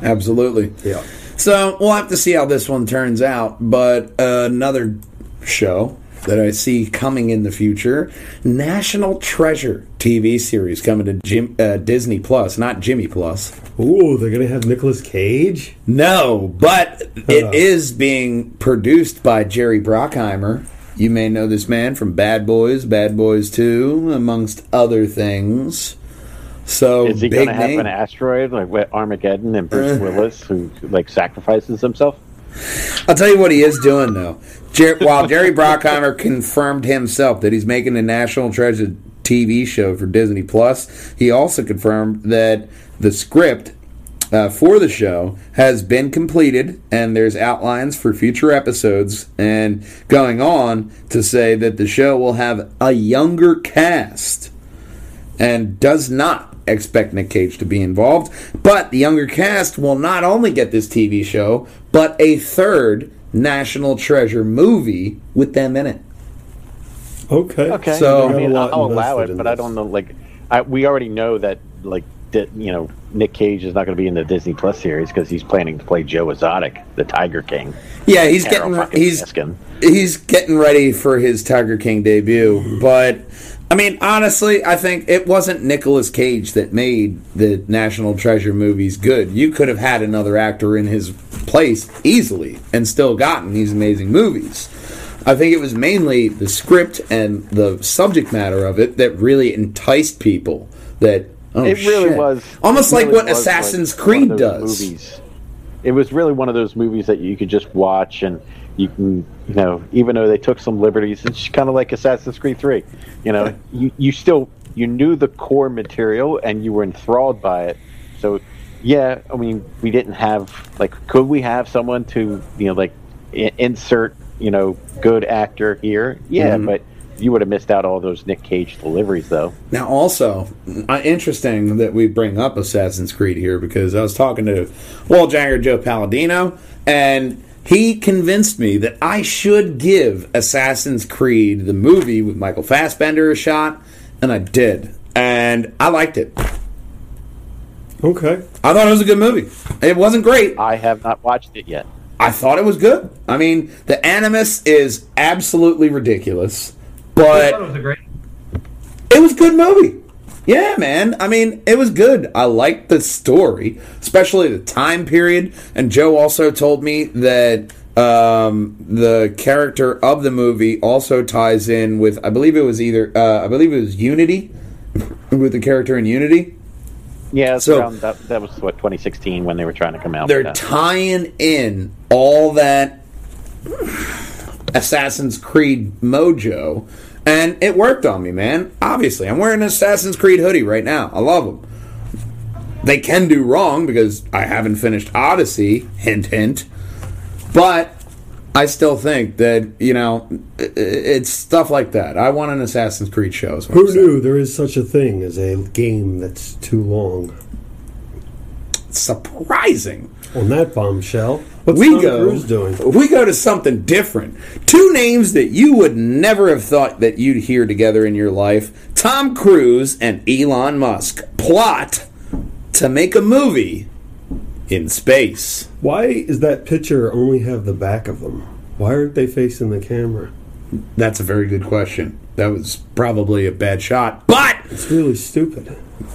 absolutely. Yeah. So we'll have to see how this one turns out. But uh, another show that I see coming in the future, National Treasure TV series coming to Jim, uh, Disney Plus, not Jimmy Plus. Ooh, they're gonna have Nicolas Cage. No, but it Uh. is being produced by Jerry Bruckheimer. You may know this man from Bad Boys, Bad Boys Two, amongst other things. So Is he going to have an asteroid like Armageddon and Bruce Uh. Willis, who like sacrifices himself? I'll tell you what he is doing though. Jer- while Jerry Bruckheimer confirmed himself that he's making a National Treasure TV show for Disney Plus, he also confirmed that the script uh, for the show has been completed and there's outlines for future episodes and going on to say that the show will have a younger cast and does not expect Nick Cage to be involved. But the younger cast will not only get this TV show, but a third National Treasure movie with them in it. Okay. Okay, So- I mean, Got a lot I'll allow it, in but I don't know. Like, I, we already know that like that you know Nick Cage is not going to be in the Disney Plus series because he's planning to play Joe Exotic, the Tiger King. Yeah, he's Carol getting he's Baskin. he's getting ready for his Tiger King debut, but I mean, honestly, I think it wasn't Nicolas Cage that made the National Treasure movies good. You could have had another actor in his place easily and still gotten these amazing movies. I think it was mainly the script and the subject matter of it that really enticed people. That oh, it really shit. was almost it like what Assassin's like Creed does. Movies. It was really one of those movies that you could just watch and you can, you know, even though they took some liberties, it's kind of like Assassin's Creed Three. You know, you you still you knew the core material and you were enthralled by it. So, yeah, I mean, we didn't have like, could we have someone to, you know, like I- insert, you know, good actor here? Yeah, Mhm. but you would have missed out all those Nick Cage deliveries, though. Now, also, uh, interesting that we bring up Assassin's Creed here because I was talking to Walljanger Joe Palladino, and he convinced me that I should give Assassin's Creed, the movie with Michael Fassbender, a shot, and I did. And I liked it. Okay. I thought it was a good movie. It wasn't great. I have not watched it yet. I thought it was good. I mean, the Animus is absolutely ridiculous, I but thought it was a great. it was a good movie. Yeah, man. I mean, it was good. I liked the story, especially the time period. And Joe also told me that um, the character of the movie also ties in with, I believe it was either, uh, I believe it was Unity, with the character in Unity. Yeah, So- around that, that was what 2016 when they were trying to come out. They're tying in all that Assassin's Creed mojo, and it worked on me, man. Obviously, I'm wearing an Assassin's Creed hoodie right now. I love them. They can do wrong because I haven't finished Odyssey. Hint, hint. But I still think that you know it's stuff like that. I want an Assassin's Creed show. I'm Who saying. knew there is such a thing as a game that's too long? Surprising. On that bombshell, what's we Tom go Cruise doing? we go to something different two names that you would never have thought that you'd hear together in your life tom cruise and elon musk plot to make a movie in space Why is that picture only have the back of them? Why aren't they facing the camera? that's a very good question that was probably a bad shot but It's really stupid.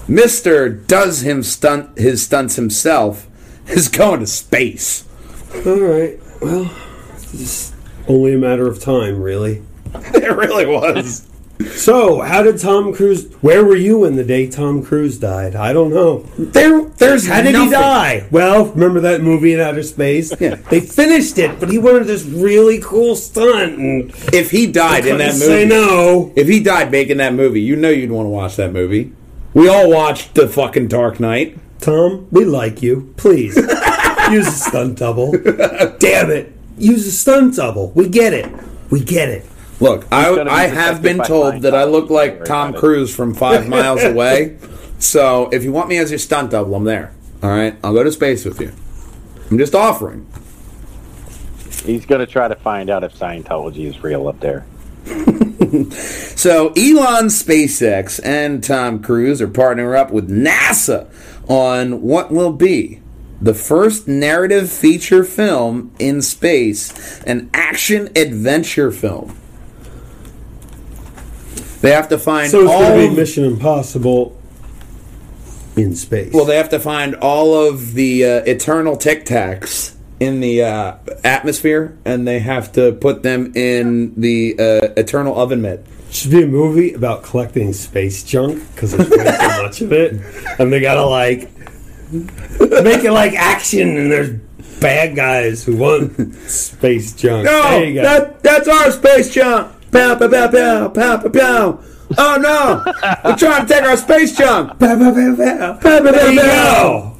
mr does him stunt his stunts himself is going to space All right. Well, it's only a matter of time, really. it really was So, how did Tom Cruise? Where were you when the day Tom Cruise died? I don't know. there there's How did nothing. he die? Well, remember that movie in outer space? Yeah. They finished it, but he wanted this really cool stunt, and if he died in that movie say no. If he died making that movie, you know you'd want to watch that movie. We all watched the fucking Dark Knight. Tom, we like you. Please use a stunt double. Damn it, use a stunt double. We get it. We get it. Look, I, I have been told that I look like Tom. Cruise from five miles away. So if you want me as your stunt double, I'm there. All right, I'll go to space with you. I'm just offering. He's going to try to find out if Scientology is real up there. So Elon SpaceX and Tom Cruise are partnering up with NASA on what will be the first narrative feature film in space, an action adventure film. They have to find So it's all going to be Mission Impossible in space. well, they have to find all of the uh, eternal Tic Tacs in the uh, atmosphere, and they have to put them in the uh, eternal oven mitt. Should be a movie about collecting space junk because there's way too much of it, and they gotta like make it like action, and there's bad guys who want space junk. there you go. that that's our space junk. Pow pow pow pow pow pow pow. Oh no! They're trying to take our space junk. Pow pow pow pow pow pow there you pow. go.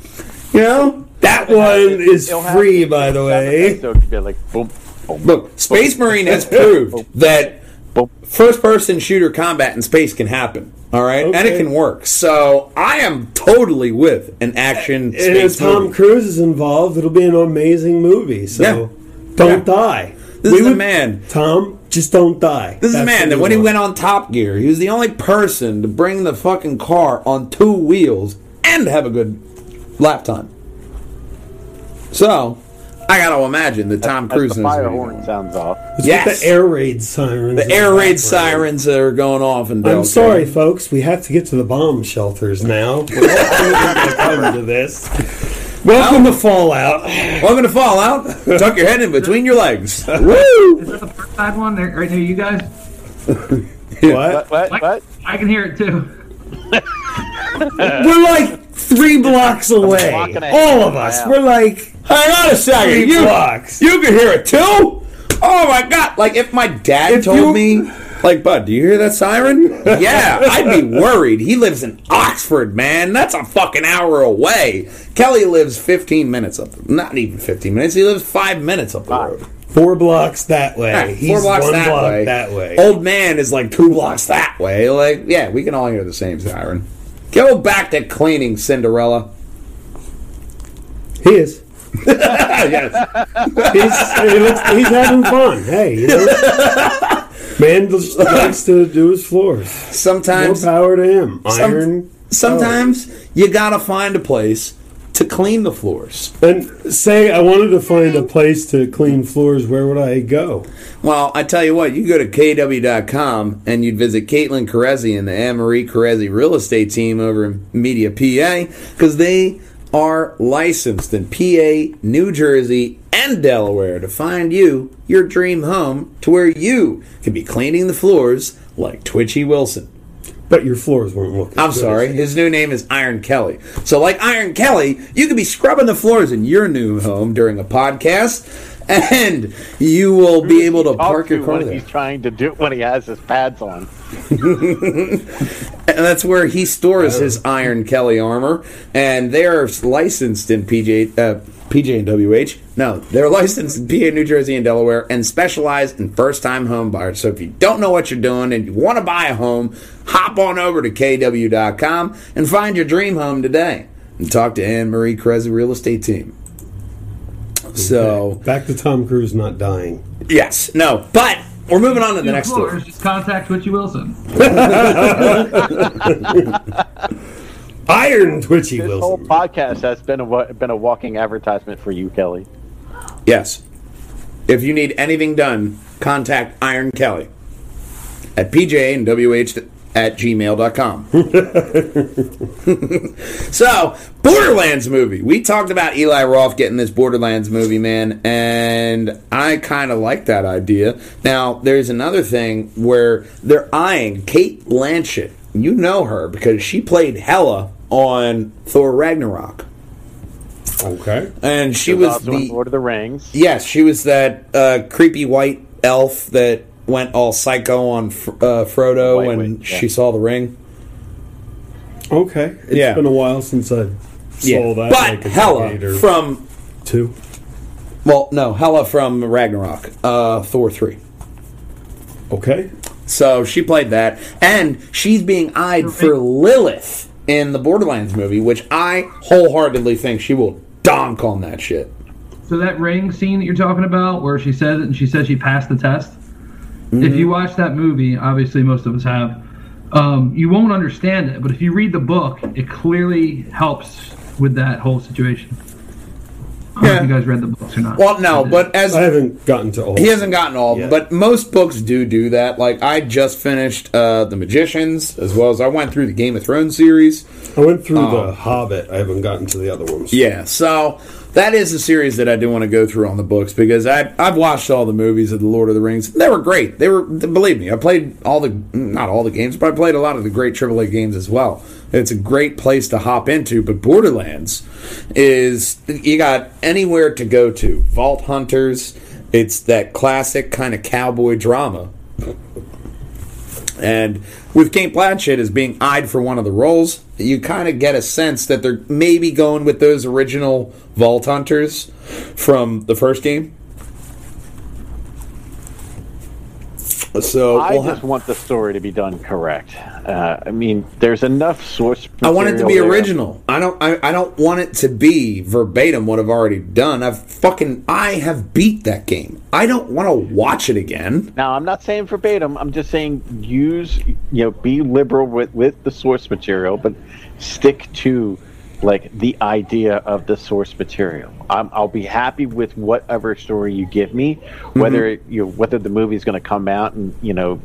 You know, That one is It'll free, by the way. So it could be like boom, boom. look, Space Marine has proved that Boom. first-person shooter combat in space can happen. All right, and it can work. So I am totally with an action And if Tom movie. Cruise is involved, it'll be an amazing movie. So Yeah. don't Yeah. die. This We is a man. Tom, just don't die. This is a man that when he went on Top Gear, he was the only person to bring the fucking car on two wheels and have a good lap time. So, I gotta imagine the Tom Cruise the fire horn doing. sounds off. It's Yes. with the air raid sirens. The air raid sirens that are going off in I'm Delco. sorry, folks. We have to get to the bomb shelters now. We're not to this. Welcome to Fallout. Welcome to Fallout. Tuck your head in between your legs. Woo! Is that the first side one there, right near you guys? What? What? What? Like, what? I can hear it too. We're like three blocks away. block and a All of us. out. We're like Hang on a second. three You, blocks. you can hear it too? Oh my god. Like if my dad If told you- me, like, Bud, do you hear that siren? yeah, I'd be worried. He lives in Oxford, man. That's a fucking hour away. Kelly lives 15 minutes up. Not even 15 minutes. He lives five minutes up the road. Four blocks that way. Yeah, He's four blocks one that block way. that way. Old man is like two blocks that way. Like, yeah, we can all hear the same siren. Go back to cleaning, Cinderella. He is. yes. He's, he looks, he's having fun. Hey, you know? Man just likes to do his floors. More Sometimes, power to him. Some- Iron. sometimes you gotta find a place to clean the floors. And say I wanted to find a place to clean floors. Where would I go? Well, I tell you what, you go to kw.com and you'd visit Caitlin Carezzi and the Anne Marie Carezzi real estate team over in Media PA because they are licensed in PA, New Jersey, and Delaware to find you your dream home to where you can be cleaning the floors like Twitchy Wilson. But your floors won't look. as I'm sorry, his new name is Iron Kelly. So, like Iron Kelly, you could be scrubbing the floors in your new home during a podcast, and you will be able to park your car when there. he's trying to do when he has his pads on. And that's where he stores his Iron Kelly armor, and they're licensed in PJ, uh, PJ and WH. No, they're licensed in PA, New Jersey, and Delaware, and specialize in first-time home buyers. So if you don't know what you're doing and you want to buy a home, hop on over to kw.com and find your dream home today, and talk to Anne Marie Krez, real estate team. So Back to Tom Cruise not dying. yes, no, but we're moving on to the next floors, just contact Twitchy Wilson. Iron Twitchy This whole Wilson. podcast has been a been a walking advertisement for you, Kelly. Yes. If you need anything done, contact Iron Kelly at pj and wh at gmail.com. so, Borderlands movie. We talked about Eli Roth getting this Borderlands movie, man, and I kind of like that idea. Now, there's another thing where they're eyeing Cate Blanchett. You know her because she played Hela on Thor Ragnarok. Okay. And she He was the Lord of the Rings. Yes, she was that uh, creepy white elf that went all psycho on Fr- uh, Frodo White when Witch, she yeah. saw the ring. Okay. It's Yeah. been a while since I saw that. but like a Hela decade or from two. well, no, Hela from Ragnarok, uh, Thor three. Okay. So she played that, and she's being eyed for Lilith in the Borderlands movie, which I wholeheartedly think she will donk on that shit. So that ring scene that you're talking about, where she says it and she says she passed the test. Mm-hmm. If you watch that movie, obviously most of us have, um, you won't understand it. But if you read the book, it clearly helps with that whole situation. I don't know Yeah. if you guys read the books or not. Well, no, but as I haven't gotten to all. He hasn't gotten all of them, Yeah. but most books do do that. Like I just finished uh, the Magicians, as well as I went through the Game of Thrones series. I went through Oh. the Hobbit. I haven't gotten to the other ones. Yeah, so that is a series that I do want to go through on the books because I I've watched all the movies of the Lord of the Rings. They were great. They were believe me. I played all the not all the games, but I played a lot of the great AAA games as well. It's a great place to hop into, but Borderlands is you got anywhere to go to. Vault Hunters. It's that classic kind of cowboy drama. And with Cate Blanchett as being eyed for one of the roles, you kind of get a sense that they're maybe going with those original Vault Hunters from the first game. So I we'll just ha- want the story to be done correct. Uh, I mean, there's enough source. I want it to be there. original. I don't. I, I don't want it to be verbatim what I've already done. I've fucking. I have beat that game. I don't want to watch it again. Now, I'm not saying verbatim. I'm just saying use, you know, be liberal with, with the source material, but stick to like the idea of the source material. I'm, I'll be happy with whatever story you give me, mm-hmm. whether it, you whether the movie is going to come out in you know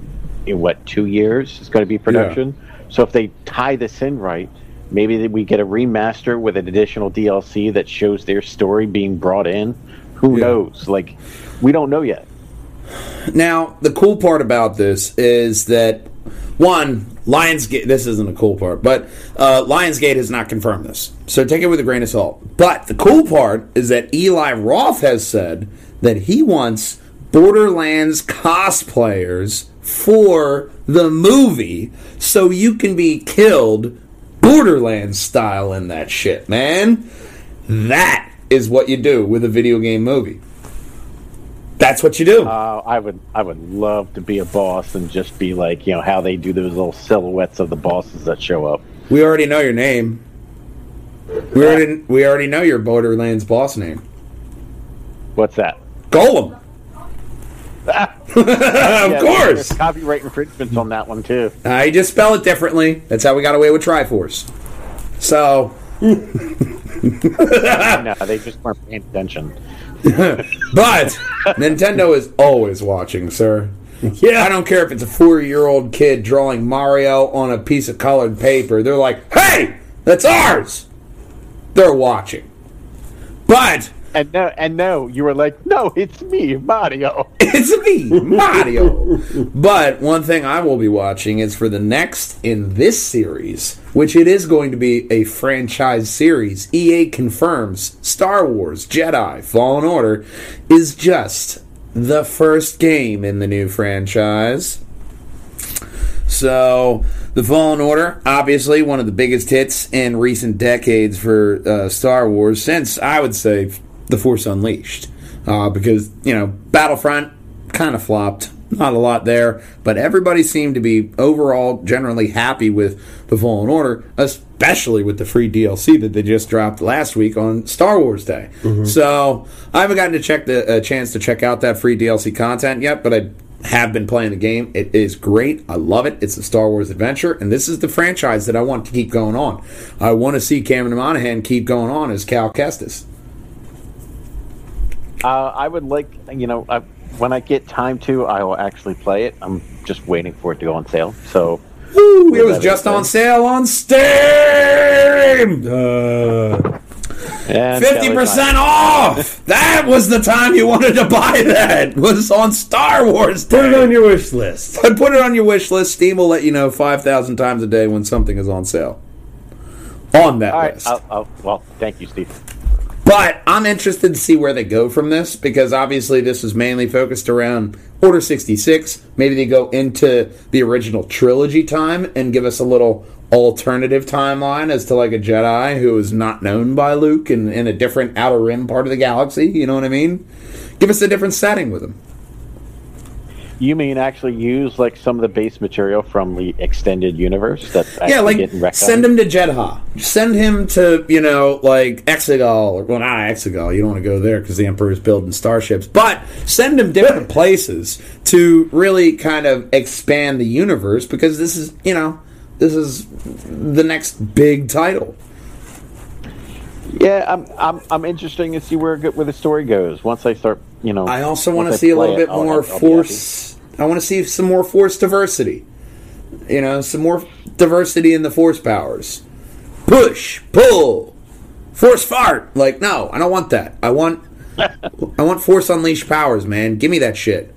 in what two years is going to be production. So if they tie this in right, maybe we get a remaster with an additional DLC that shows their story being brought in. Who Yeah. knows? Like we don't know yet. Now, the cool part about this is that one, Lionsgate. This isn't a cool part, but uh, Lionsgate has not confirmed this, so take it with a grain of salt. But the cool part is that Eli Roth has said that he wants Borderlands cosplayers for the movie, so you can be killed Borderlands style in that shit, man. That is what you do with a video game movie. That's what you do. Uh, I would I would love to be a boss and just be like you know how they do those little silhouettes of the bosses that show up. We already know your name. We already we already know your Borderlands boss name. What's that? Golem. of Yeah, course. copyright infringements on that one too. I just spell it differently. That's how we got away with Try-Force. So, no, they just weren't paying attention. but Nintendo is always watching, sir. Yeah. I don't care if it's a four-year-old kid drawing Mario on a piece of colored paper. They're like, "Hey, that's ours." They're watching. But And no, and no, you were like, no, it's me, Mario. It's me, Mario. but one thing I will be watching is for the next in this series, which it is going to be a franchise series. EA confirms Star Wars Jedi Fallen Order is just the first game in the new franchise. So, The Fallen Order, obviously one of the biggest hits in recent decades for uh, Star Wars since I would say The Force Unleashed. Uh, because, you know, Battlefront kind of flopped. Not a lot there, but everybody seemed to be overall generally happy with The Fallen Order, especially with the free DLC that they just dropped last week on Star Wars Day. So, I haven't gotten to check the a chance to check out that free DLC content yet, but I have been playing the game. It is great. I love it. It's a Star Wars adventure, and this is the franchise that I want to keep going on. I want to see Cameron Monaghan keep going on as Cal Kestis. Uh, I would like, you know, I, when I get time to, I will actually play it. I'm just waiting for it to go on sale. So, Woo, it was just on sale on Steam. Uh, Fifty percent off. That was the time you wanted to buy that. Was on Star Wars. put it on your wish list. But put it on your wish list. Steam will let you know five thousand times a day when something is on sale. On that All right. list. I'll, I'll, well, thank you, Steve. But I'm interested to see where they go from this because obviously this is mainly focused around Order 66. Maybe they go into the original trilogy time and give us a little alternative timeline as to like a Jedi who is not known by Luke and in a different outer rim part of the galaxy. You know what I mean? Give us a different setting with him. You mean actually use like some of the base material from the extended universe? That's yeah, like getting retconned? send him to Jedha. Send him to you know like Exegol or well not Exegol. You don't want to go there because the Emperor's building starships. But send him different places to really kind of expand the universe because this is you know this is the next big title. Yeah, I'm, I'm, I'm interested to see where where the story goes once I start. You know, I also want to see a little it, bit more I'll- I'll be force. I want to see some more force diversity. You know, some more diversity in the force powers. Push, pull, force fart. Like, no, I don't want that. I want, I want force unleashed powers, man. Give me that shit.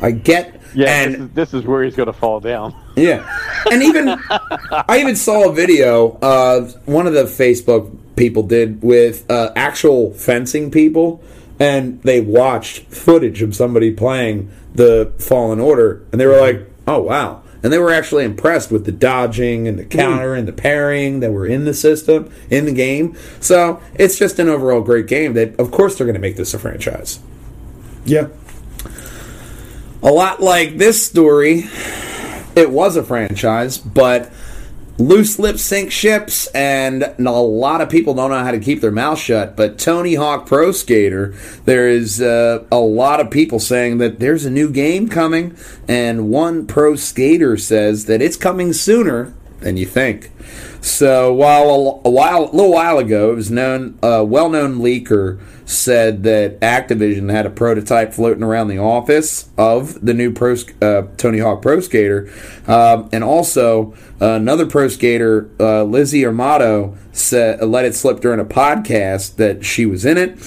I get. Yeah, and this, is, this is where he's going to fall down. yeah, and even I even saw a video. Uh, one of the Facebook people did with uh, actual fencing people, and they watched footage of somebody playing the Fallen Order, and they were like, "Oh wow!" And they were actually impressed with the dodging and the counter and the parrying that were in the system in the game. So it's just an overall great game. That of course they're going to make this a franchise. Yeah. a lot like this story, it was a franchise, but loose lips sink ships, and a lot of people don't know how to keep their mouth shut. But Tony Hawk Pro Skater, there is uh, a lot of people saying that there's a new game coming, and one pro skater says that it's coming sooner than you think. So while a, while a little while ago, it was known a well-known leaker said that Activision had a prototype floating around the office of the new pro, uh, Tony Hawk Pro Skater, um, and also uh, another pro skater, uh, Lizzie Armanto, said let it slip during a podcast that she was in it.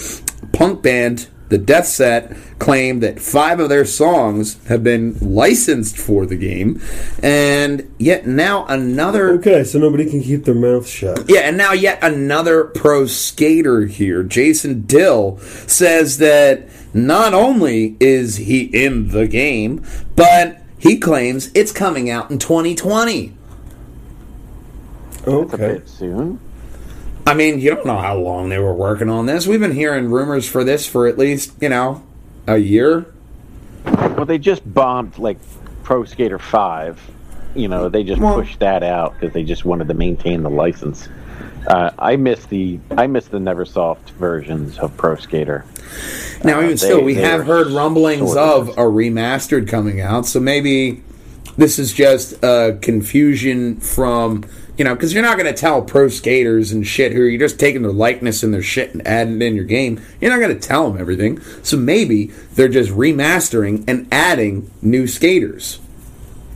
Punk band the Death Set claimed that five of their songs have been licensed for the game, and yet now another. Okay, so nobody can keep their mouth shut. Yeah, and now yet another pro skater here, Jason Dill, says that not only is he in the game, but he claims it's coming out in 2020. A Okay. bit soon. I mean, you don't know how long they were working on this. We've been hearing rumors for this for at least, you know, a year. Well, they just bombed like Pro Skater Five. You know, they just Well- pushed that out because they just wanted to maintain the license. Uh, I miss the I miss the NeverSoft versions of Pro Skater. Now, Uh, even they- still, we have heard rumblings of of- a remastered coming out, so maybe this is just a confusion from you know because you're not going to tell pro skaters and shit who you're just taking their likeness and their shit and adding it in your game. You're not going to tell them everything, so maybe they're just remastering and adding new skaters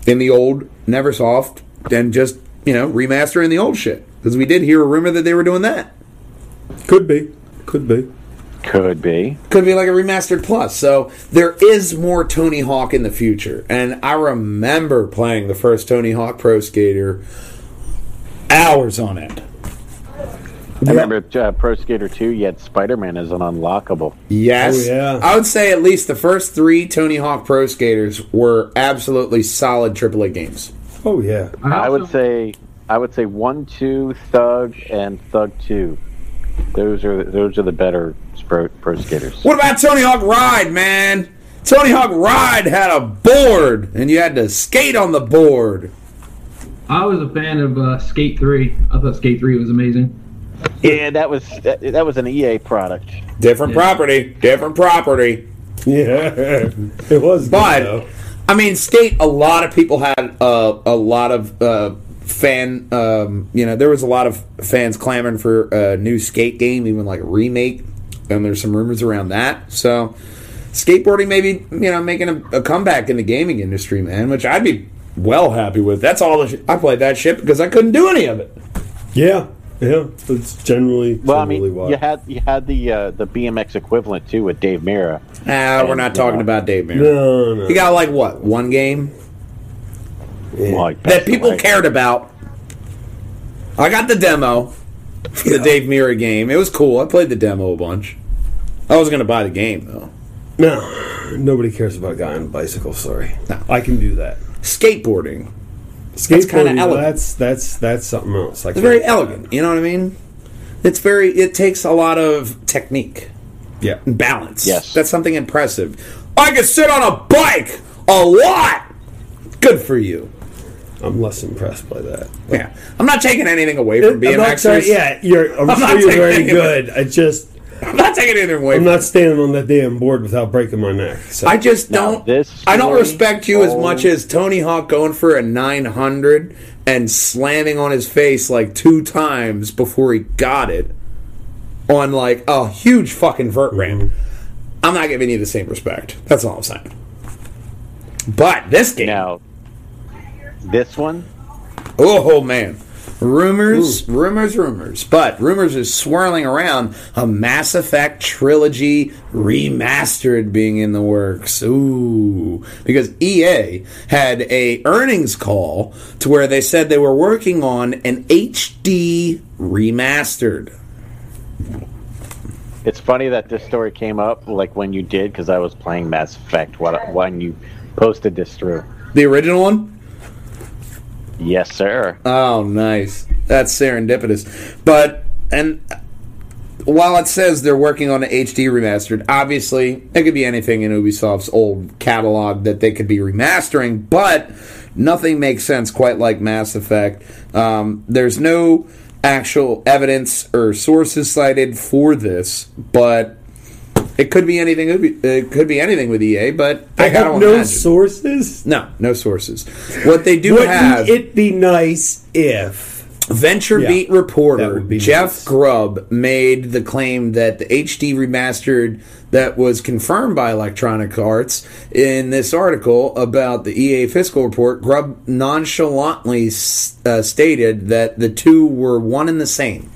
in the old NeverSoft and just you know remastering the old shit because we did hear a rumor that they were doing that. Could be. Could be. Could be. could be like a remastered plus. So there is more Tony Hawk in the future. And I remember playing the first Tony Hawk Pro Skater hours on it. I remember uh, Pro Skater Two. You had Spider Man as an unlockable. Yes. Oh, yeah. I would say at least the first three Tony Hawk Pro Skaters were absolutely solid AAA games. Oh yeah. I would say I would say one, two, Thug, and Thug Two. Those are those are the better pro, pro skaters. What about Tony Hawk Ride, man? Tony Hawk Ride had a board, and you had to skate on the board. I was a fan of uh, Skate 3. I thought Skate 3 was amazing. Yeah, that was that, that was an EA product. Different property, different property. Yeah. It was But though. I mean, skate. A lot of people had uh, a lot of uh, fan. Um, you know, there was a lot of fans clamoring for a new skate game, even like a remake. And there's some rumors around that. So, skateboarding maybe you know making a, a comeback in the gaming industry, man. Which I'd be well happy with. That's all. The sh- I played that shit because I couldn't do any of it. Yeah. Yeah. It's generally Well, I mean, why. you had you had the uh, the BMX equivalent too with Dave Mirra. Ah, we're not talking about Dave Mirra. No, no. He got like what one game Yeah. Like, that people away. cared about. I got the demo for the Dave Mirra game. It was cool. I played the demo a bunch. I was going to buy the game though. No, nobody cares about a guy on a bicycle. Sorry, No. I can do that. Skateboarding. Skateboarding, kinda elegant. That's that's that's something else. I It's very elegant. You know what I mean? It's very. It takes a lot of technique Yeah. balance. Yes. that's something impressive. I can sit on a bike a lot. Good for you. I'm less impressed by that. Yeah, I'm not taking anything away from I'm not yeah, you're. I'm, I'm not sure you're very any- good. I just, I'm not taking anything away. I'm not standing on that damn board without breaking my neck. So. I just Now, don't. this I don't respect you as oh. much as Tony Hawk going for a 900 and slamming on his face like two times before he got it on like a huge fucking vert ramp. Mm-hmm. I'm not giving you the same respect. That's all I'm saying. But this game, Now, this one, oh man, rumors, rumors, rumors. But rumors are swirling around a Mass Effect trilogy remastered being in the works. Ooh, because EA had a earnings call to where they said they were working on an HD remastered. it's funny that this story came up like when you did because I was playing Mass Effect when you posted this through. The original one. Yes, sir. Oh, nice. That's serendipitous. But and while it says they're working on an HD remastered, obviously it could be anything in Ubisoft's old catalog that they could be remastering, but nothing makes sense quite like Mass Effect. Um, there's no actual evidence or sources cited for this, but It could be anything. It could be anything with EA, but I I have no imagine. sources. no, no sources. What they do have it be nice if Venture Yeah, Beat reporter be Jeff nice. Grubb made the claim that the HD remastered that was confirmed by Electronic Arts in this article about the EA fiscal report. Grubb nonchalantly uh, stated that the two were one and the same.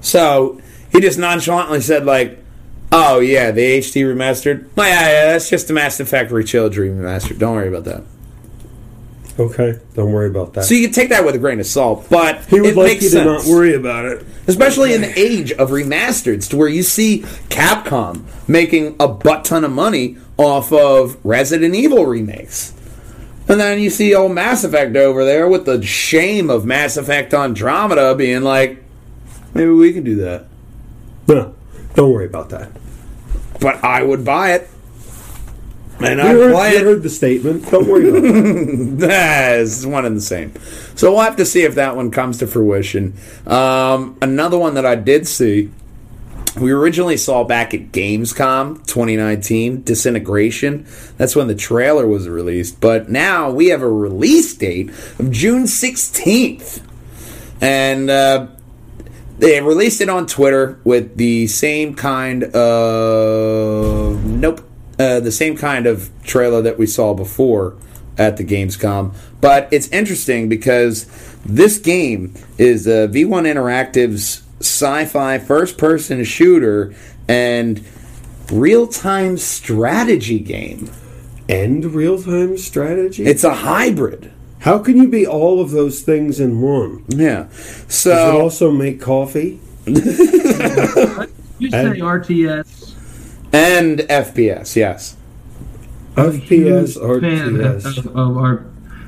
So he just nonchalantly said, like, "Oh yeah, the HD remastered. Well, yeah, yeah, that's just the Mass Effect Trilogy remastered. Don't worry about that." Okay, don't worry about that. So you can take that with a grain of salt, but he would it like makes you sense. to not worry about it. especially in the age of remasters, to where you see Capcom making a butt ton of money off of Resident Evil remakes. And then you see old Mass Effect over there with the shame of Mass Effect Andromeda being like, maybe we can do that. No, don't worry about that. But I would buy it. And I'd heard, play you it. heard the statement. Don't worry about it. It's one and the same. So we'll have to see if that one comes to fruition. Um, another one that I did see, we originally saw back at Gamescom 2019, Disintegration. That's when the trailer was released. But now we have a release date of June 16th. And uh, they released it on Twitter with the same kind of. Nope. Uh, the same kind of trailer that we saw before at the Gamescom. But it's interesting because this game is uh, V1 Interactive's sci fi first person shooter and real time strategy game. And real time strategy. It's a hybrid. How can you be all of those things in one? Yeah. Does it So. also make coffee? You say RTS. And FPS, yes. FPS, huge fan RTS. of, of our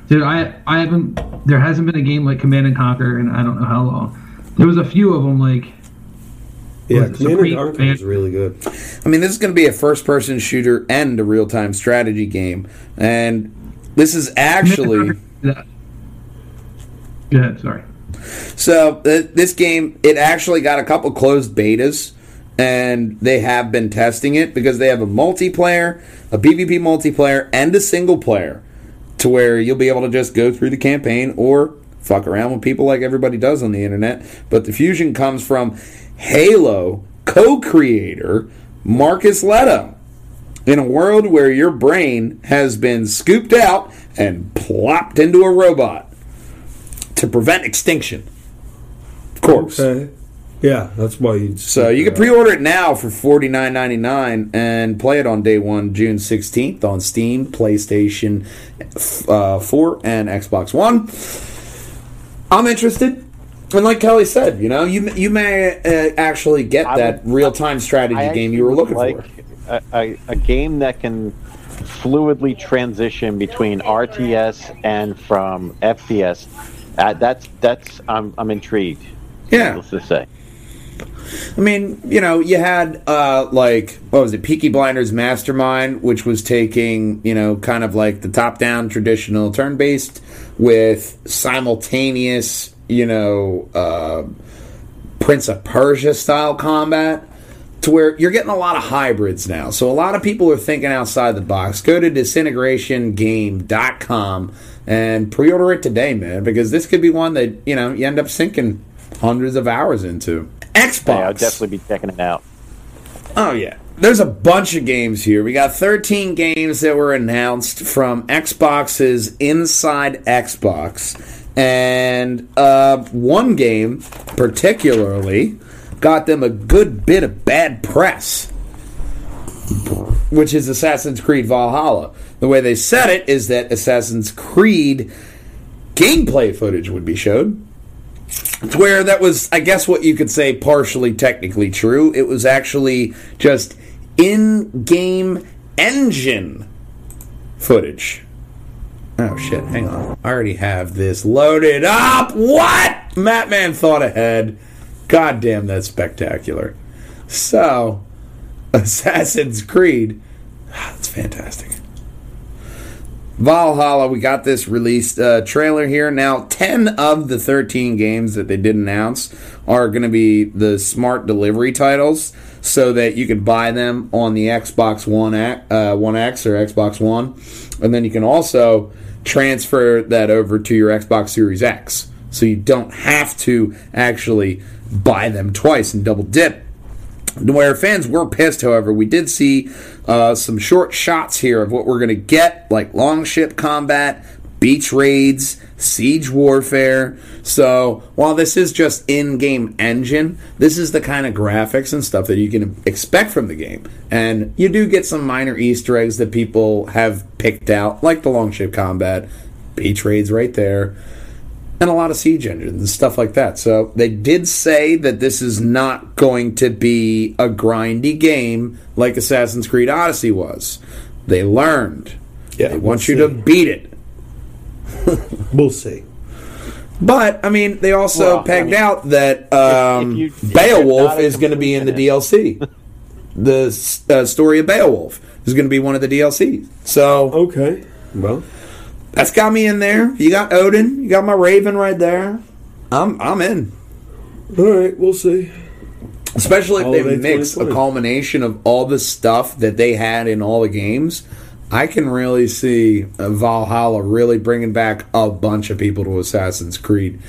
dude. I I haven't. There hasn't been a game like Command and Conquer and I don't know how long. There was a few of them like Yeah, Command and Supreme Conquer is really good. I mean, this is going to be a first person shooter and a real time strategy game. And this is actually. Yeah. Sorry. So, th- this game, it actually got a couple closed betas. And they have been testing it because they have a multiplayer, a PvP multiplayer, and a single player to where you'll be able to just go through the campaign or fuck around with people like everybody does on the internet. But the fusion comes from Halo co creator Marcus Lehto. In a world where your brain has been scooped out and plopped into a robot to prevent extinction. Of course. Okay. Yeah, that's why you. So you can pre-order it now for forty nine ninety nine and play it on day one, June sixteenth, on Steam, PlayStation uh, Four, and Xbox One. I'm interested, and like Kelly said, you know, you you may uh, actually get I that real time strategy I game you were looking like for. A, a, a game that can fluidly transition between RTS and from FPS. Uh, that's that's I'm I'm intrigued. Yeah. Let's just say. I mean, you know, you had uh like what was it, Peaky Blinders Mastermind, which was taking, you know, kind of like the top down traditional turn based with simultaneous, you know, uh Prince of Persia style combat. To where you're getting a lot of hybrids now. So a lot of people are thinking outside the box. Go to disintegrationgame.com and pre-order it today, man, because this could be one that, you know, you end up sinking hundreds of hours into. Xbox. Yeah, I'll definitely be checking it out. Oh yeah. There's a bunch of games here. We got 13 games that were announced from Xbox's Inside Xbox. And uh, one game, particularly, got them a good bit of bad press, which is Assassin's Creed Valhalla. The way they said it is that Assassin's Creed gameplay footage would be showed. To where that was, I guess, what you could say partially technically true. It was actually just in game engine footage. Oh shit, hang on. I already have this loaded up. What? Mattman thought ahead. God damn, that's spectacular. So, Assassin's Creed. That's fantastic. Valhalla, we got this released uh, trailer here. Now, 10 of the 13 games that they did announce are going to be the smart delivery titles. so that you can buy them on the Xbox One uh, One X or Xbox One, and then you can also transfer that over to your Xbox Series X, so you don't have to actually buy them twice and double dip. Where fans were pissed, however, we did see uh, some short shots here of what we're going to get, like long ship combat, beach raids, siege warfare. So while this is just in-game engine, this is the kind of graphics and stuff that you can expect from the game. And you do get some minor Easter eggs that people have picked out, like the long ship combat, beach raids right there, and a lot of siege engines and stuff like that. So they did say that this is not going to be a grindy game like Assassin's Creed Odyssey was. They learned. Yeah, They want we'll you to beat it. We'll see. But I mean, they also Well, I pegged mean, out that um, if if Beowulf you're not is going to be in the complete DLC. the uh, story of Beowulf is going to be one of the DLCs. So Okay. Well, that's got me in there. You got Odin. You got my Raven right there. I'm I'm in. all right. We'll see. Especially if they Holiday mix a 2020. culmination of all the stuff that they had in all the games. I can really see uh, Valhalla really bringing back a bunch of people to Assassin's Creed.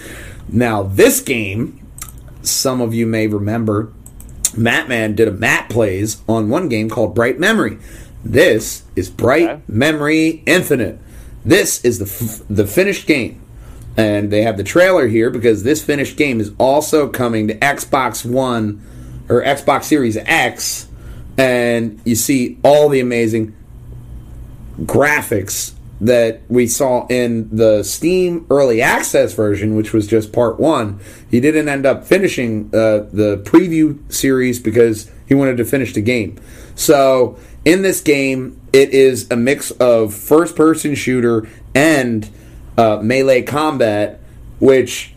Now, this game, some of you may remember, Mattman did a Matt plays on one game called Bright Memory. This is Bright Okay. Memory Infinite. This is the f- the finished game, and they have the trailer here because this finished game is also coming to Xbox One or Xbox Series X, and you see all the amazing graphics that we saw in the Steam early access version, which was just part one. He didn't end up finishing uh, the preview series because he wanted to finish the game. So in this game, it is a mix of first person shooter and uh, melee combat, which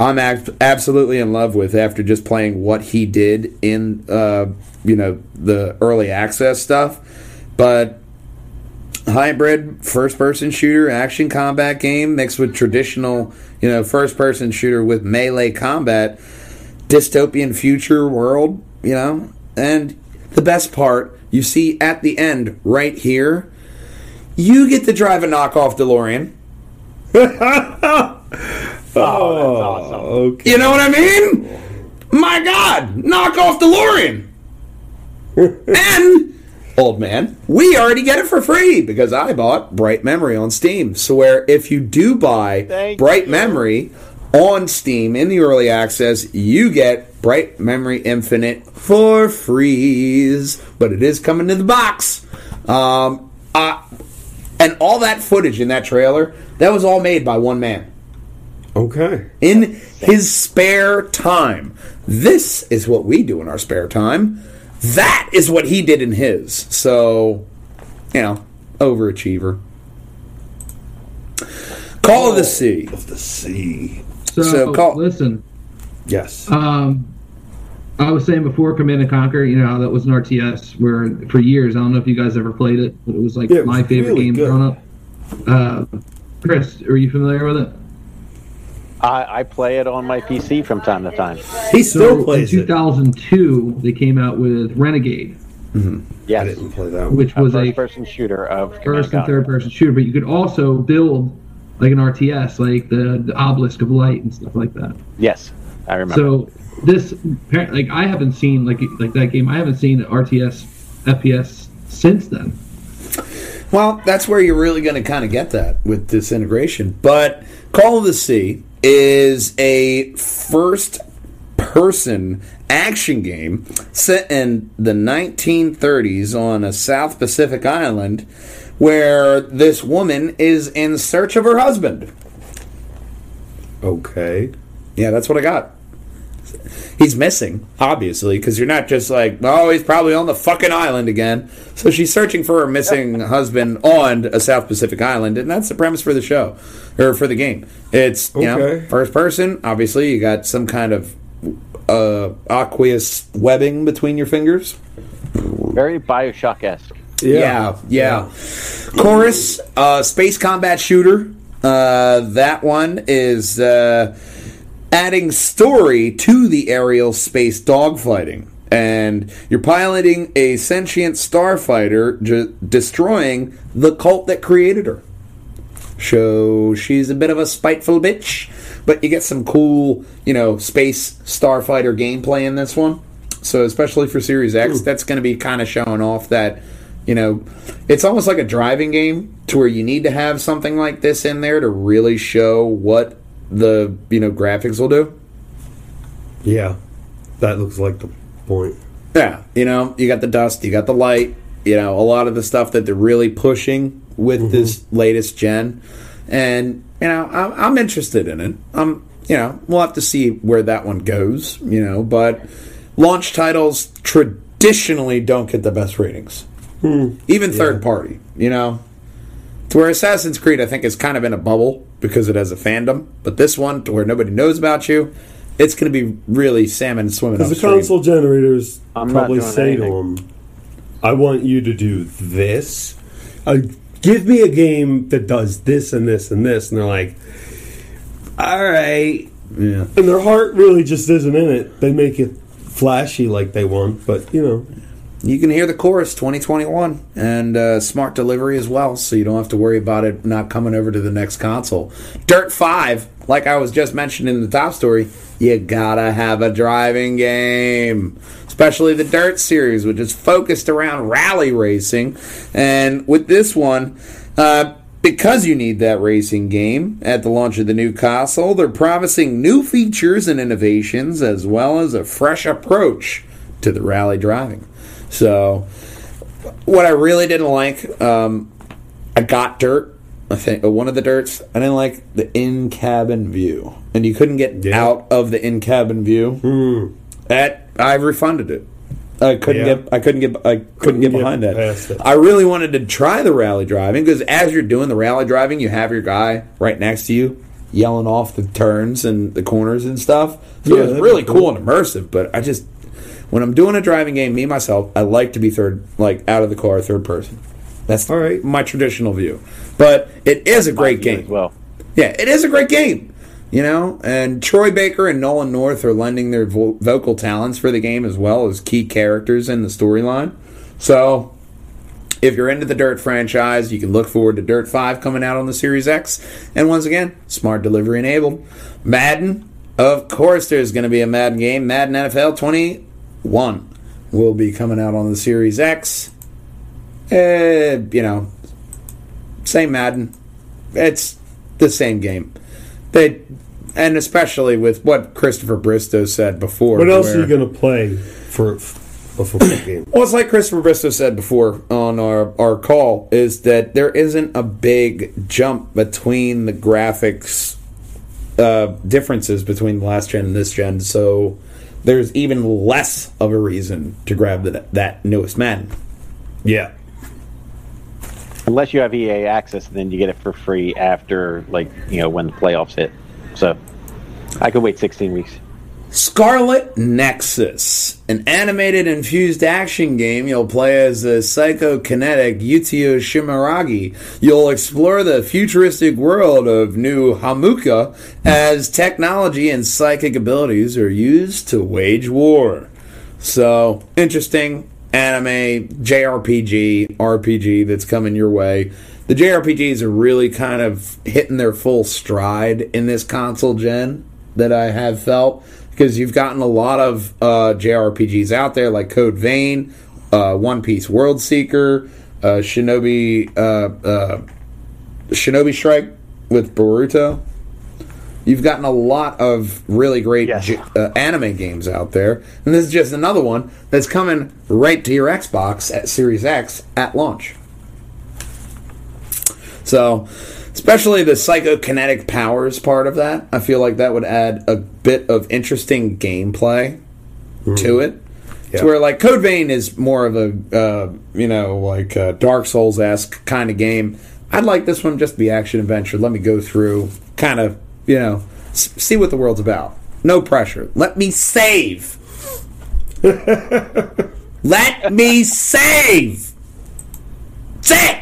I'm ab- absolutely in love with after just playing what he did in uh, you know the early access stuff. But hybrid first person shooter action combat game mixed with traditional you know first person shooter with melee combat dystopian future world you know and the best part you see at the end right here you get to drive a knockoff DeLorean Oh, that's oh, awesome. Okay. you know what I mean my god knockoff DeLorean and old man, we already get it for free because I bought Bright Memory on Steam. So where if you do buy Thank Bright you. Memory on Steam in the early access, you get Bright Memory Infinite for freeze. But it is coming to the box. Um, uh, and all that footage in that trailer, that was all made by one man Okay. in his spare time. This is what we do in our spare time. That is what he did in his. So, you know, overachiever. Call of the Sea. Of the sea. So, So, call- listen, Yes. um, I was saying before Command and Conquer, you know, how that was an RTS where for years, I don't know if you guys ever played it, but it was like Yeah, it my was favorite really game good. growing up. Uh, Chris, are you familiar with it? I, I play it on my PC from time to time. he still so plays in it. 2002, they came out with Renegade, I Yes, didn't play that one. which a was a first-person shooter of first and third person shooter, but you could also build like an RTS, like the, the Obelisk of Light and stuff like that. Yes, I remember. So this, like, I haven't seen like like that game. I haven't seen an RTS FPS since then. Well, that's where you're really going to kind of get that with Disintegration. But Call of the Sea is a first person action game set in the 1930s on a South Pacific island where this woman is in search of her husband. Okay. Yeah, that's what I got. He's missing, obviously, because you're not just like, oh, he's probably on the fucking island again. So she's searching for her missing husband on a South Pacific island, and that's the premise for the show or for the game. It's you know first person. Obviously, you got some kind of uh, aqueous webbing between your fingers. Very Bioshock-esque. Yeah, yeah. Chorus, uh, space combat shooter. Uh, that one is uh, adding story to the aerial space dogfighting. and you're piloting a sentient starfighter, j- destroying the cult that created her. So she's a bit of a spiteful bitch, but you get some cool, you know, space starfighter gameplay in this one. So especially for Series X, that's going to be kind of showing off that, you know, it's almost like a driving game to where you need to have something like this in there to really show what the you know graphics will do. Yeah, that looks like the point. Yeah, you know, you got the dust, you got the light, you know, a lot of the stuff that they're really pushing with mm-hmm. this latest gen, and you know, I'm, I'm interested in it. I'm, you know, we'll have to see where that one goes, you know, but launch titles traditionally don't get the best ratings, even third party, you know. To where Assassin's Creed, I think, is kind of in a bubble because it has a fandom, but this one, to where nobody knows about you, it's going to be really salmon swimming Because the console generators I'm probably doing say to them, "I want you to do this. Uh, give me a game that does this and this and this." And they're like, "All right." Yeah. And their heart really just isn't in it. They make it flashy like they want, but you know, You can hear the chorus 2021 and uh, smart delivery as well, so you don't have to worry about it not coming over to the next console. Dirt 5, like I was just mentioning in the top story, you gotta have a driving game. Especially the Dirt series, which is focused around rally racing. And with this one, uh, because you need that racing game at the launch of the new console, they're promising new features and innovations as well as a fresh approach to the rally driving. So, what I really didn't like, um, I got dirt. I think uh, one of the dirts. I didn't like the in cabin view, and you couldn't get Yeah. out of the in cabin view. That I refunded it. I couldn't Yeah. get. I couldn't get. I couldn't, Couldn't get get behind that. I really wanted to try the rally driving because as you're doing the rally driving, you have your guy right next to you yelling off the turns and the corners and stuff. So Yeah, it was really cool. cool and immersive. But I just when I'm doing a driving game, me myself, I like to be third, like out of the car, third person. That's All right. my traditional view. But it is a great game as well. yeah, it is a great game. You know, and Troy Baker and Nolan North are lending their vo- vocal talents for the game as well as key characters in the storyline. So, if you're into the Dirt franchise, you can look forward to Dirt 5 coming out on the Series X. And once again, smart delivery enabled. Madden, of course, there's going to be a Madden game. Madden NFL 21 will be coming out on the Series X. Eh, you know, same Madden. It's the same game. They, and especially with what Christopher Bristow said before. what else where- are you going to play for a football game? well, it's like Christopher Bristow said before on our, our call, is that there isn't a big jump between the graphics uh, differences between the last gen and this gen, so there's even less of a reason to grab the, that newest Madden. Yeah. Unless you have EA access, then you get it for free after, like, you know, when the playoffs hit. So I could wait 16 weeks. Scarlet Nexus, an animated infused action game. You'll play as the psychokinetic Yuito Sumeragi. You'll explore the futuristic world of New Himuka as technology and psychic abilities are used to wage war. So, interesting anime, JRPG, RPG that's coming your way. The JRPGs are really kind of hitting their full stride in this console gen that I have felt because you've gotten a lot of uh, JRPGs out there like Code Vein, uh, One Piece World Seeker, uh, Shinobi uh, uh, Shinobi Strike with Boruto. You've gotten a lot of really great Yes. j- uh, anime games out there, and this is just another one that's coming right to your Xbox at Series X at launch. So, especially the psychokinetic powers part of that, I feel like that would add a bit of interesting gameplay to it. Yeah. To where like Code Vein is more of a uh, you know like uh, Dark Souls esque kind of game. I'd like this one just to be action adventure. Let me go through, kind of you know, s- see what the world's about. No pressure. Let me save. Let me save. That's it.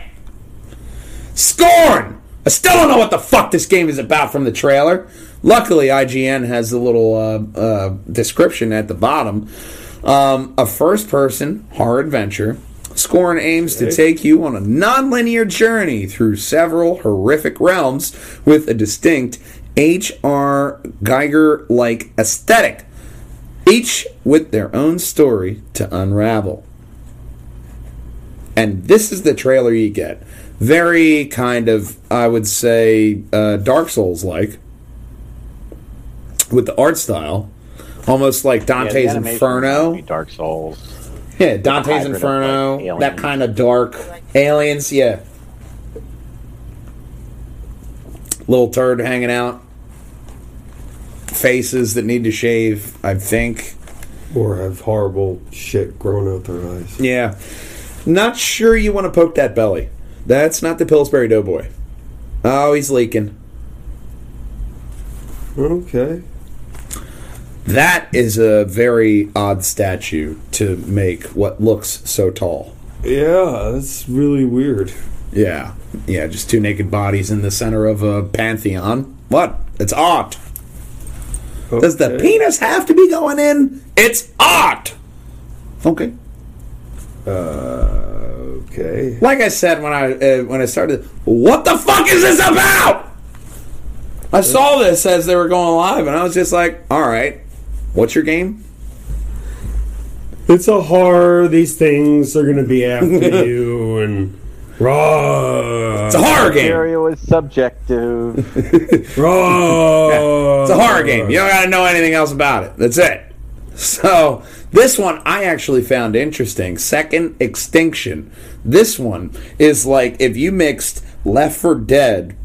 Scorn! I still don't know what the fuck this game is about from the trailer. Luckily, IGN has a little uh, uh, description at the bottom. Um, a first person horror adventure. Scorn aims to take you on a non-linear journey through several horrific realms with a distinct H.R. Giger like aesthetic, each with their own story to unravel. And this is the trailer you get. Very kind of, I would say, uh, Dark Souls like, with the art style. Almost like Dante's animation Inferno. Dark Souls. Yeah, Dante's hybrid of, Inferno, like, that kind of dark aliens. Yeah, little turd hanging out, faces that need to shave. I think. Or have horrible shit growing out their eyes. Yeah, not sure you want to poke that belly. That's not the Pillsbury Doughboy. Oh, he's leaking. Okay. That is a very odd statue to make what looks so tall. Yeah, that's really weird. Yeah, yeah, just two naked bodies in the center of a pantheon. What? It's art. Does the penis have to be going in? It's art. Okay. Okay. Like I said when I uh, when I started, what the fuck is this about? I saw this as they were going live, and I was just like, "All right, what's your game?" It's a horror. These things are going to be after you and raw. It's a horror game. Material is subjective. Raw. It's a horror game. You don't got to know anything else about it. That's it. So this one I actually found interesting. Second Extinction. This one is like if you mixed Left for Dead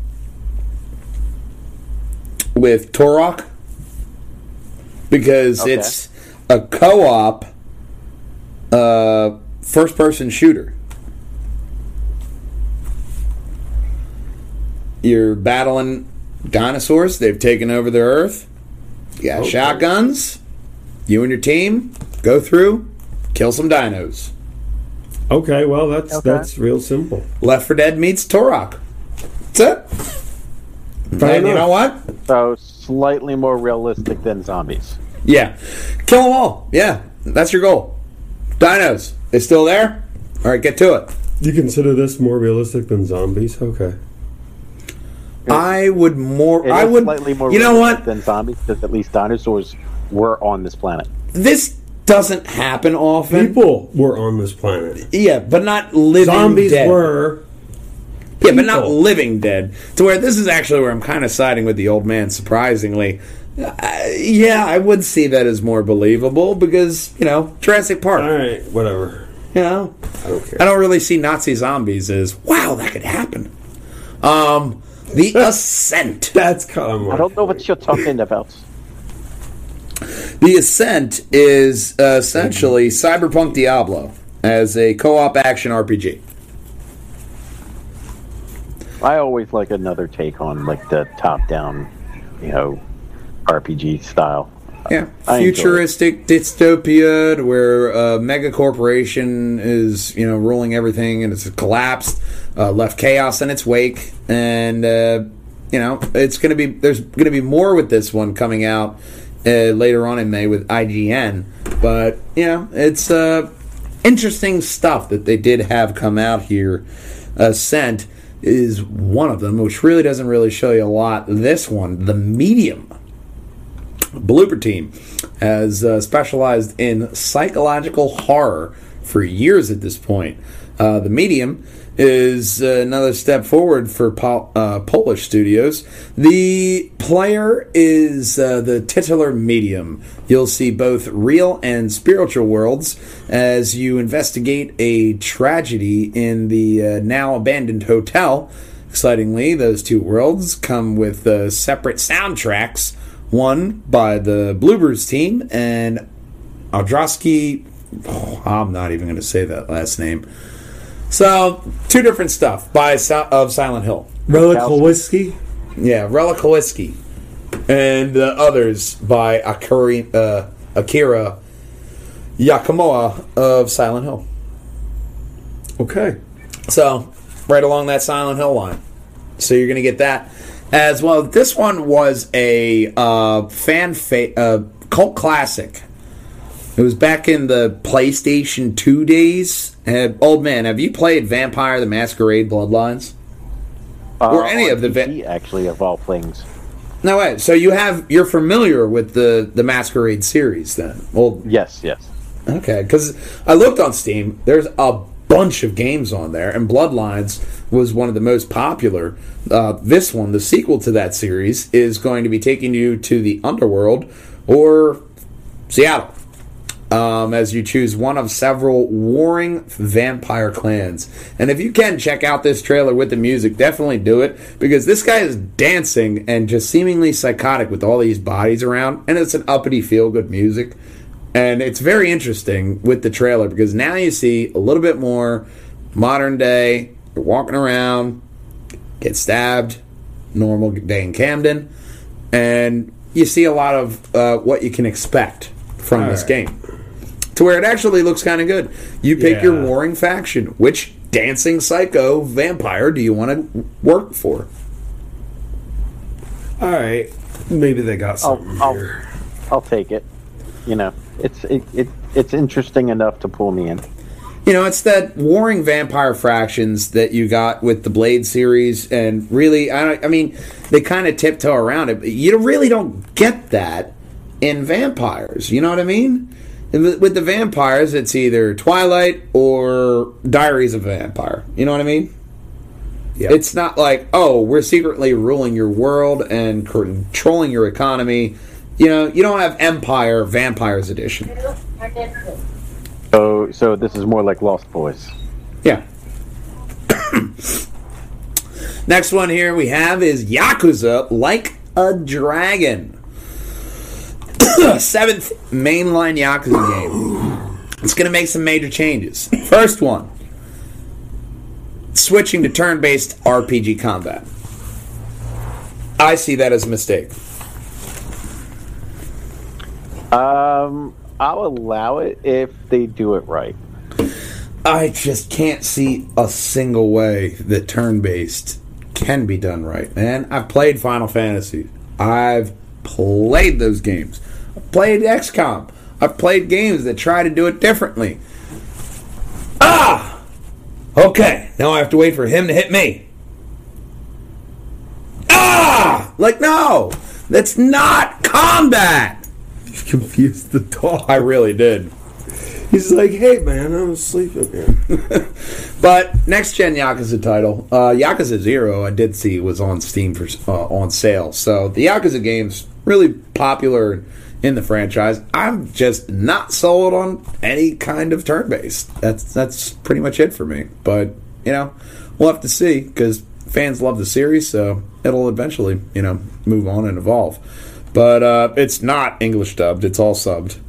with Turok because Okay. it's a co-op uh, first-person shooter. You're battling dinosaurs. They've taken over the Earth. You got Okay. shotguns. You and your team go through, kill some dinos. Okay, well that's Okay. that's real simple. Left for Dead meets Turok. That's it. Fair and you know what? so slightly more realistic than zombies. Yeah. Kill them all. Yeah. That's your goal. Dinos. They still there? All right, get to it. You consider this more realistic than zombies? Okay. I would more. It I would. slightly more you know what? than zombies because at least dinosaurs were on this planet. This doesn't happen often. People were on this planet. Yeah, but not living dead Zombies dead. were. Yeah, but not people. living dead. To where this is actually where I'm kind of siding with the old man, surprisingly. Uh, yeah, I would see that as more believable because, you know, Jurassic Park. All right, whatever. You know, I don't care. I don't really see Nazi zombies as, wow, that could happen. Um, The Ascent. That's kind of I don't know what you're talking about. The Ascent is uh, essentially Cyberpunk Diablo as a co op action RPG. I always like another take on like the top-down, you know, RPG style. Yeah, I futuristic dystopia where a mega corporation is you know ruling everything and it's collapsed, uh, left chaos in its wake, and uh, you know it's going to be there's going to be more with this one coming out uh, later on in May with IGN, but know it's uh, interesting stuff that they did have come out here. Ascent is one of them, which really doesn't really show you a lot. This one, the medium. Bloober Team has uh, specialized in psychological horror for years at this point. Uh, the Medium is uh, another step forward for Pol- uh, Polish studios. The player is uh, the titular medium. You'll see both real and spiritual worlds as you investigate a tragedy in the uh, now abandoned hotel. Excitingly, those two worlds come with separate soundtracks one by the Bluebirds team and Aldrosky. Oh, I'm not even going to say that last name. So, two different stuff by of Silent Hill. Relic whiskey. Yeah, Relic Whiskey. And the others by Akira, uh, Akira Yamaoka of Silent Hill. Okay. So, right along that Silent Hill line. So you're going to get that as well. This one was a uh, fan fa- uh, cult classic It was back in the PlayStation 2 days. Uh, old man, have you played Vampire the Masquerade Bloodlines? Or Uh, any on of the va- actually of all things. No way. So you have you're familiar with the the Masquerade series then? Well, Yes, yes. Okay, because I looked on Steam. There's a bunch of games on there, and Bloodlines was one of the most popular. Uh, this one, the sequel to that series, is going to be taking you to the underworld or Seattle. Um, as you choose one of several warring vampire clans. And if you can check out this trailer with the music, definitely do it because this guy is dancing and just seemingly psychotic with all these bodies around, and it's an uppity, feel good music. And it's very interesting with the trailer because now you see a little bit more modern day. You're walking around, get stabbed, normal day in Camden, and you see a lot of uh, what you can expect from this Alright. game. To where it actually looks kind of good. You pick your warring faction. Which dancing psycho vampire do you want to work for? All right, maybe they got I'll, something I'll, here. I'll take it. You know, it's it, it it's interesting enough to pull me in. You know, it's that warring vampire fractions that you got with the Blade series, and really, I, don't- I mean, they kind of tiptoe around it. But you really don't get that in vampires. You know what I mean? With the vampires, it's either Twilight or Diaries of a Vampire. You know what I mean? Yeah. It's not like, oh, we're secretly ruling your world and controlling your economy. You know, you don't have Empire Vampires Edition. So so this is more like Lost Boys. Yeah. Next one here we have is Yakuza Like a Dragon. Seventh mainline Yakuza game. It's going to make some major changes. First one switching to turn based RPG combat. I see that as a mistake. Um, I'll allow it if they do it right. I just can't see a single way that turn based can be done right, man. I've played Final Fantasy. I've played those games. I've played XCOM. I've played games that try to do it differently. Ah! Okay, now I have to wait for him to hit me. Ah! Like, no! That's not combat! You confused the dog. I really did. He's like, "Hey, man, I'm sleeping here." But next gen Yakuza title, uh, Yakuza Zero, I did see was on Steam for uh, on sale. So the Yakuza games really popular in the franchise. I'm just not sold on any kind of turn based. That's that's pretty much it for me. But you know, we'll have to see because fans love the series, so it'll eventually you know move on and evolve. But uh, it's not English dubbed; it's all subbed.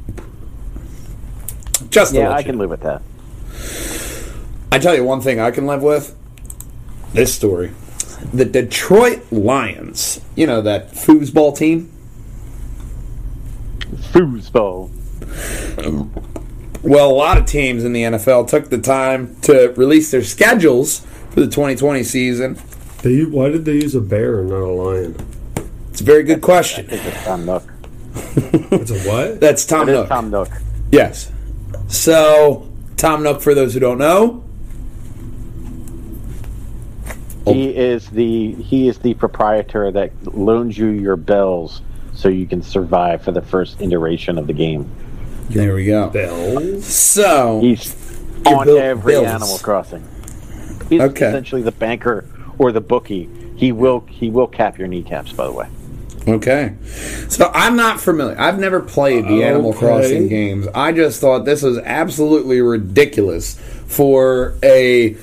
Just Yeah, I can live with that. I tell you one thing I can live with. This story. The Detroit Lions, you know, that foosball team. Foosball. Well, a lot of teams in the NFL took the time to release their schedules for the 2020 season. They, why did they use a bear and not a lion? It's a very good question. I think it's Tom Nook. It's a what? That's Tom It is Nook. Tom Nook. Yes. So, Tom Nook, for those who don't know. He is the he is the proprietor that loans you your bells so you can survive for the first iteration of the game. there we go. Bells. So, He's on bill- every bills. Animal Crossing. He's Okay. essentially the banker or the bookie. He will he will cap your kneecaps. By the way, Okay. So I'm not familiar. I've never played the Animal Crossing games. I just thought this was absolutely ridiculous for a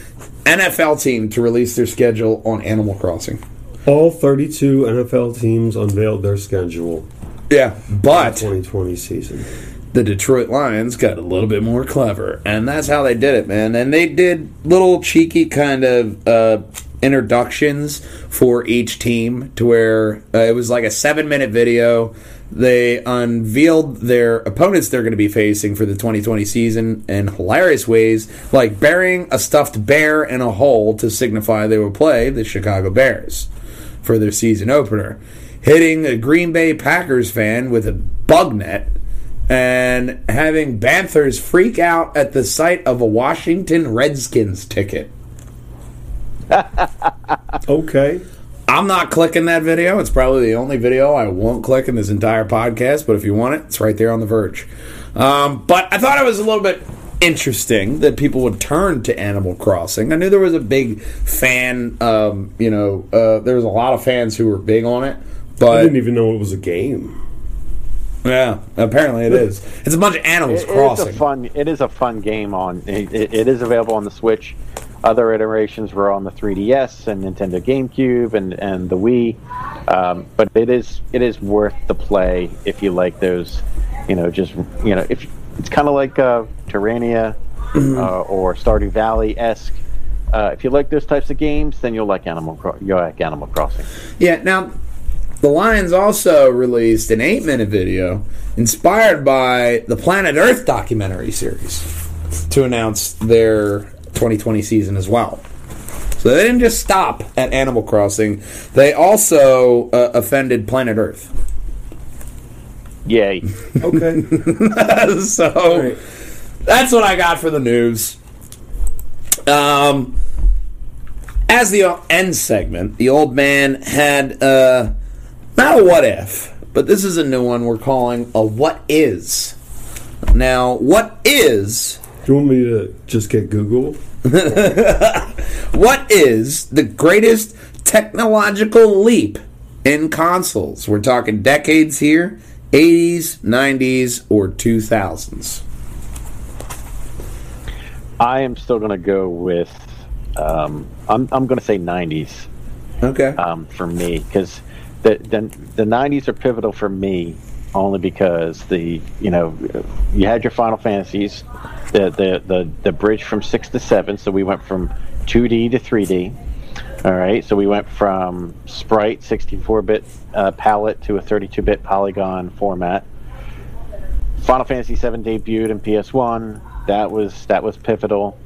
NFL team to release their schedule on Animal Crossing. All 32 NFL teams unveiled their schedule Yeah, but 2020 season. the Detroit Lions got a little bit more clever, and that's how they did it, man. And they did little cheeky kind of uh, introductions for each team to where uh, it was like a seven minute video. They unveiled their opponents they're going to be facing for the 2020 season in hilarious ways, like burying a stuffed bear in a hole to signify they will play the Chicago Bears for their season opener, hitting a Green Bay Packers fan with a bug net and having Panthers freak out at the sight of a Washington Redskins ticket. Okay. I'm not clicking that video. It's probably the only video I won't click in this entire podcast. But if you want it, it's right there on the Verge. Um, but I thought it was a little bit interesting that people would turn to Animal Crossing. I knew there was a big fan. Um, you know, uh, there was a lot of fans who were big on it. But I didn't even know it was a game. yeah, apparently it is. It's a bunch of Animals It- it is Crossing. a fun. It is a fun game on. It, it, it is available on the Switch. Other iterations were on the 3DS and Nintendo GameCube and, and the Wii. Um, but it is it is worth the play if you like those. You know, just you know, if it's kind of like uh, Terraria uh, or Stardew Valley esque. Uh, if you like those types of games, then you'll like Animal Cro- you'll like Animal Crossing. Yeah, now the Lions also released an eight minute video inspired by the Planet Earth documentary series to announce their 2020 season as well. So they didn't just stop at Animal Crossing, they also uh, offended Planet Earth. Yay! Okay. so that's what I got for the news. Um, as the end segment, the old man had uh, not a what if, but this is a new one we're calling a what is. Now, what is Do you want me to just get Google? what is the greatest technological leap in consoles? We're talking decades here, 80s, 90s, or 2000s. I am still going to go with. Um, I'm I'm going to say 90s. Okay. um, for me because the, the the 90s are pivotal for me only because the you know you had your Final Fantasies, the the the, the bridge from six to seven, so we went from 2D to 3D. All right, so we went from sprite 64-bit uh, palette to a 32-bit polygon format. Final Fantasy VII debuted in PS1. That was that was pivotal.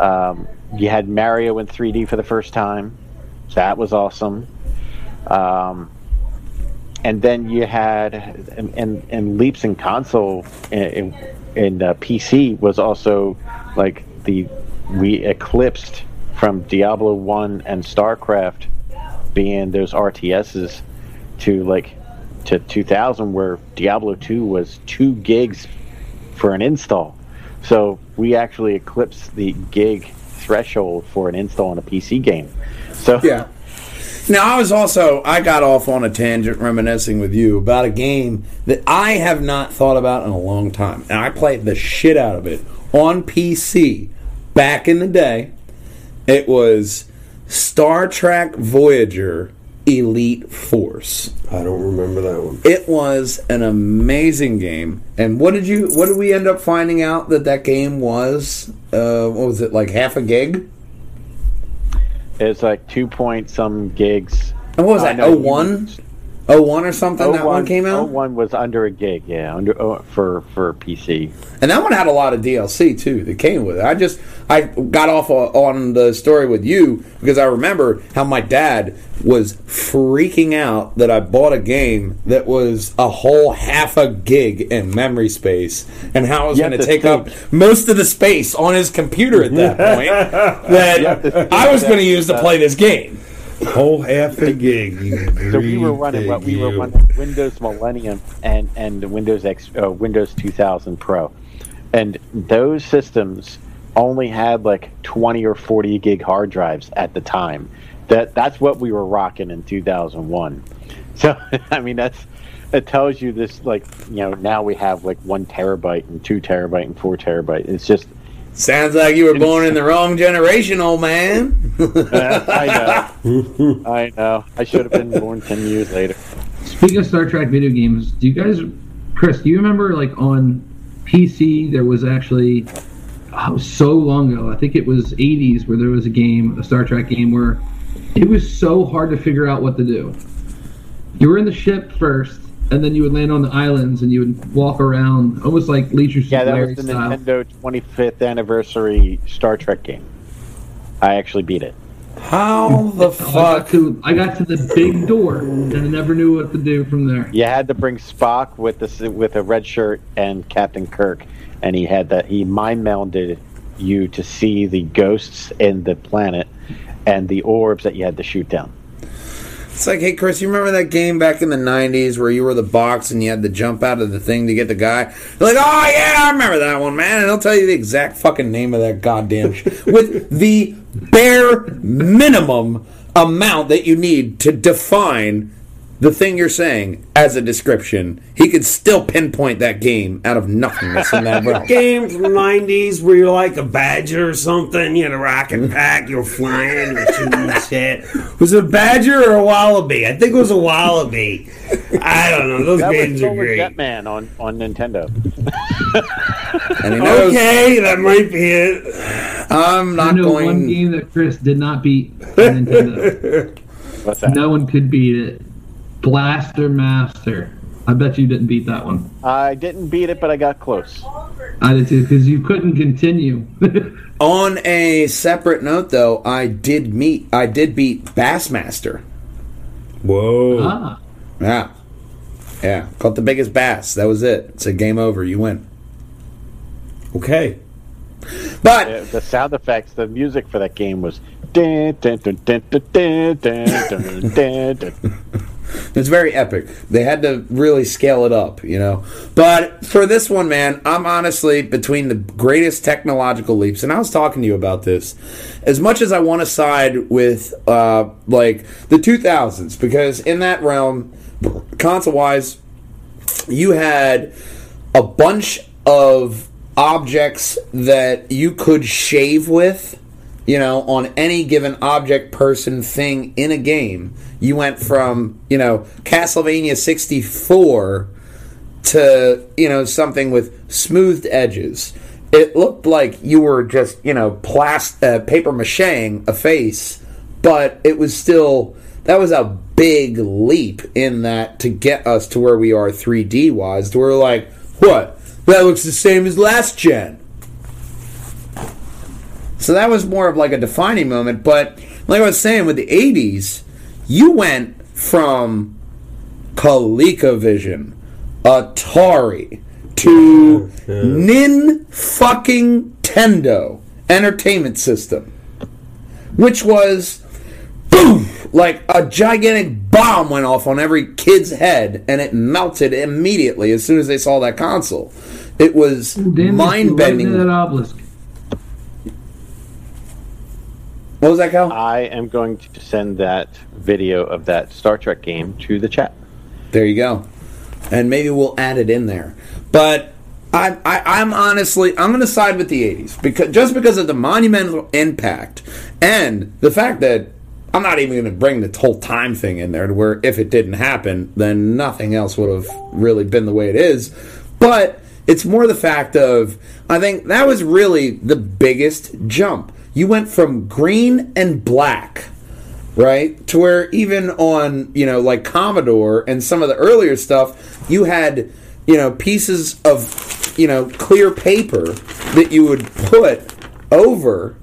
Um, you had Mario in 3D for the first time. That was awesome. Um, and then you had and, and, leaps in console in, in, uh, PC was also like the we eclipsed from Diablo One and StarCraft being those RTSs to like to 2000 where Diablo 2 was two gigs for an install. So we actually eclipsed the gig threshold for an install on a PC game. So Yeah. Now I was also I got off on a tangent reminiscing with you about a game that I have not thought about in a long time. And I played the shit out of it on PC back in the day. It was Star Trek Voyager Elite Force. I don't remember that one. It was an amazing game. And what did you what did we end up finding out that that game was? Uh what was it like half a gig? it's like two point some gigs. And what was I that? know you- 01? 01 or something that one oh came out? 01 was under a gig, yeah, under oh, for for PC. And that one had a lot of DLC too that came with it. I just I got off on the story with you because I remember how my dad was freaking out that I bought a game that was a whole half a gig in memory space and how it was going to to take up most of the space on his computer at that point that I was going to use to play this game. Whole half a gig. So we were running what we were running Windows Millennium and and Windows X uh, Windows 2000 Pro, and those systems only had like 20 or 40 gig hard drives at the time. That that's what we were rocking in 2001. So I mean that's it tells you this like you know now we have like one terabyte and two terabyte and four terabyte. It's just Sounds like you were born in the wrong generation, old man. uh, I know I know I should have been born 10 years later. Speaking of Star Trek video games, do you guys, Chris, do you remember like on PC there was actually oh, so long ago? I think it was 80s where there was a game, a Star Trek game where it was so hard to figure out what to do. You were in the ship first, and then you would land on the islands and you would walk around almost like Leisure Suit Yeah, that Larry was the style. Nintendo 25th anniversary Star Trek game. I actually beat it. How the I got fuck? to I got to the big door and I never knew what to do from there. You had to bring Spock with the with a red shirt and Captain Kirk, and he had that he mind melded you to see the ghosts in the planet and the orbs that you had to shoot down. It's like, hey, Chris, you remember that game back in the 90s where you were the box and you had to jump out of the thing to get the guy? You're like, oh, yeah, I remember that one, man. And he'll tell you the exact fucking name of that goddamn sh- with the bare minimum amount that you need to define the thing you're saying as a description. He could still pinpoint that game out of nothingness in that realm. Game from the nineties where you're like a badger or something. You had a rocket mm-hmm. pack. You're flying. You're shooting shit. Was it a badger or a wallaby? I think it was a wallaby. I don't know. Those That was games are Solar great. Jetman on on Nintendo. And he knows Okay, that might be it. I'm I not know one game that Chris did not beat on Nintendo. What's that? no one could beat it. Blaster Master. I bet you didn't beat that one. I didn't beat it, but I got close. I did too because you couldn't continue. On a separate note, though, I did meet. I did beat Bassmaster. Whoa. ah, Yeah. Yeah. Caught the biggest bass. That was it. It's a game over. You win. Okay. But The sound effects, the music for that game was. dun, dun, dun, it's very epic. They had to really scale it up, you know. But for this one, man, I'm honestly between the greatest technological leaps, and I was talking to you about this. As much as I want to side with uh, like the 2000s, because in that realm, console wise, you had a bunch of objects that you could shave with, you know, on any given object, person, thing in a game. You went from, you know, Castlevania 64 to, you know, something with smoothed edges. It looked like you were just, you know, plast- uh, paper macheing a face, but it was still that was a big leap in that to get us to where we are 3D wise. To where we're like, what? That looks the same as last gen. So that was more of like a defining moment. But like I was saying, with the 80s, you went from ColecoVision, Atari, to Nin fucking Tendo Entertainment System, which was boom, like a gigantic bomb went off on every kid's head, and it melted immediately as soon as they saw that console. It was mind bending. that obelisk. What was that, Cal? I am going to send that video of that Star Trek game to the chat. There you go. And maybe we'll add it in there. But I, I, I'm honestly, I'm going to side with the 80s because just because of the monumental impact and the fact that I'm not even going to bring the whole time thing in there to where if it didn't happen, then nothing else would have really been the way it is. But it's more the fact of, I think that was really the biggest jump. You went from green and black right? To where even on, you know, like Commodore and some of the earlier stuff, you had, you know, pieces of, you know, clear paper that you would put over.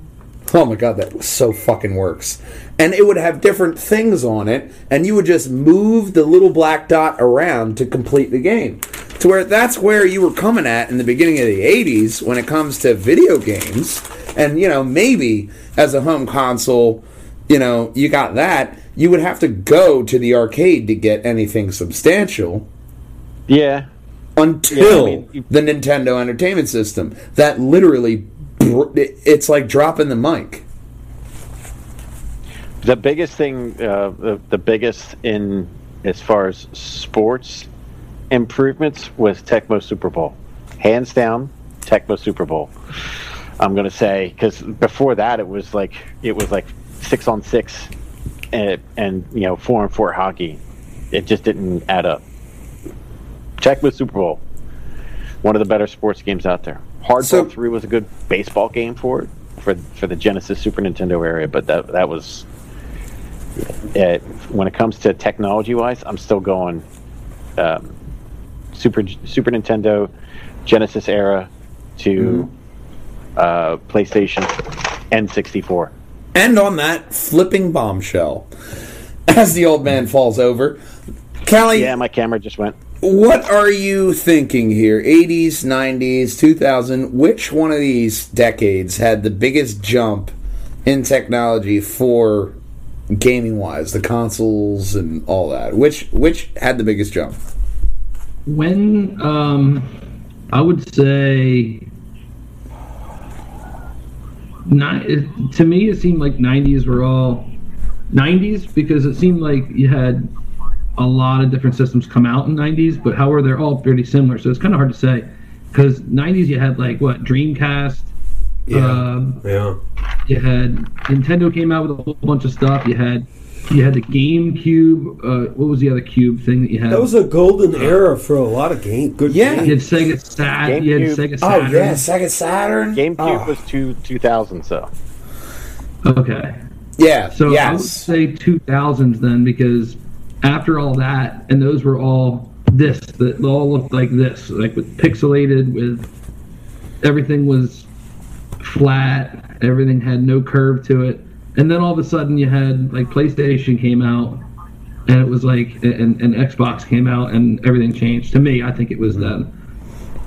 Oh my god, that so fucking works. And it would have different things on it, and you would just move the little black dot around to complete the game. To where that's where you were coming at in the beginning of the 80s when it comes to video games. And, you know, maybe as a home console, you know, you got that, you would have to go to the arcade to get anything substantial Yeah, until Yeah, I mean, you- the Nintendo Entertainment System. That literally, it's like dropping the mic. the biggest thing, uh, the, the biggest in as far as sports improvements was Tecmo Super Bowl, hands down. Tecmo Super Bowl. I'm gonna say because before that it was like it was like six on six, and, and you know four on four hockey. It just didn't add up. Tecmo Super Bowl, one of the better sports games out there. Hardball So- Three was a good baseball game for it for for the Genesis Super Nintendo area, but that that was it, when it comes to technology wise, I'm still going um, Super Super Nintendo, Genesis era to uh, PlayStation, N64. And on that flipping bombshell, as the old man falls over, Callie, Yeah, my camera just went. what are you thinking here? 80s, 90s, 2000? Which one of these decades had the biggest jump in technology for gaming wise, the consoles and all that? Which which had the biggest jump? When um, I would say, it- to me, it seemed like '90s were all '90s because it seemed like you had a lot of different systems come out in '90s, but how however, they're all pretty similar. So it's kind of hard to say because '90s you had like what Dreamcast. Yeah. Um, Yeah. you had Nintendo came out with a whole bunch of stuff. You had you had the GameCube. Uh, what was the other cube thing that you had? That was a golden era for a lot of game. Good Yeah. you had Sega Sat. You had GameCube. Sega Oh Saturn. yeah, Sega Saturn. GameCube Oh, was two two thousand. So Okay. yeah, So I would say 2000s then because after all that, and those were all this, that all looked like this, like with pixelated, with everything was flat, everything had no curve to it. And then all of a sudden you had like PlayStation came out and it was like, and, and Xbox came out and everything changed. To me, I think it was then.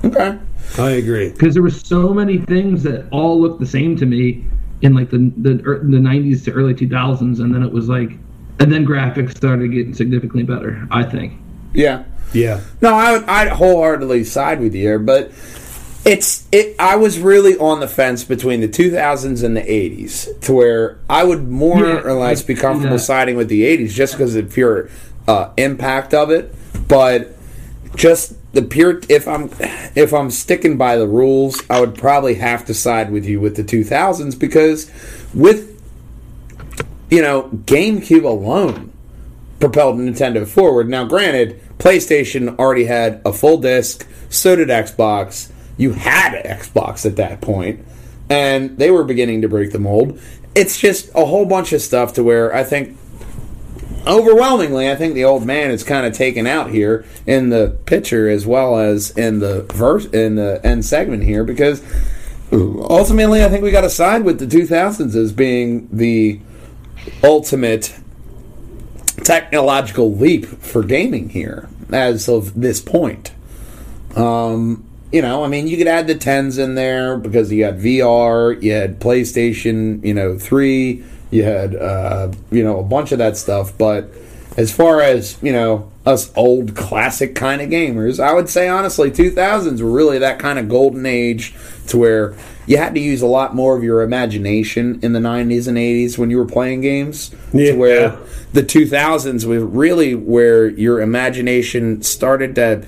Okay. I agree. because there were so many things that all looked the same to me in like the the, er, the 90s to early 2000s and then it was like and then graphics started getting significantly better i think Yeah. Yeah. No, I would I'd wholeheartedly side with you here, but it's it. I was really on the fence between the 2000s and the 80s, to where I would more Yeah, or less be comfortable that. siding with the 80s just because of the pure uh, impact of it. But just the pure if I'm if I'm sticking by the rules, I would probably have to side with you with the 2000s because with you know GameCube alone propelled Nintendo forward. Now, granted, PlayStation already had a full disc, so did Xbox. You had Xbox at that point, and they were beginning to break the mold. It's just a whole bunch of stuff to where I think, overwhelmingly, I think the old man is kind of taken out here in the picture as well as in the verse in the end segment here because ultimately, I think we got to side with the 2000s as being the ultimate technological leap for gaming here as of this point. Um, you know, I mean, you could add the tens in there because you had VR, you had PlayStation, you know, three, you had uh, you know a bunch of that stuff. But as far as you know, us old classic kind of gamers, I would say honestly, two thousands were really that kind of golden age to where you had to use a lot more of your imagination in the nineties and eighties when you were playing games. Yeah. To where the 2000s was really where your imagination started to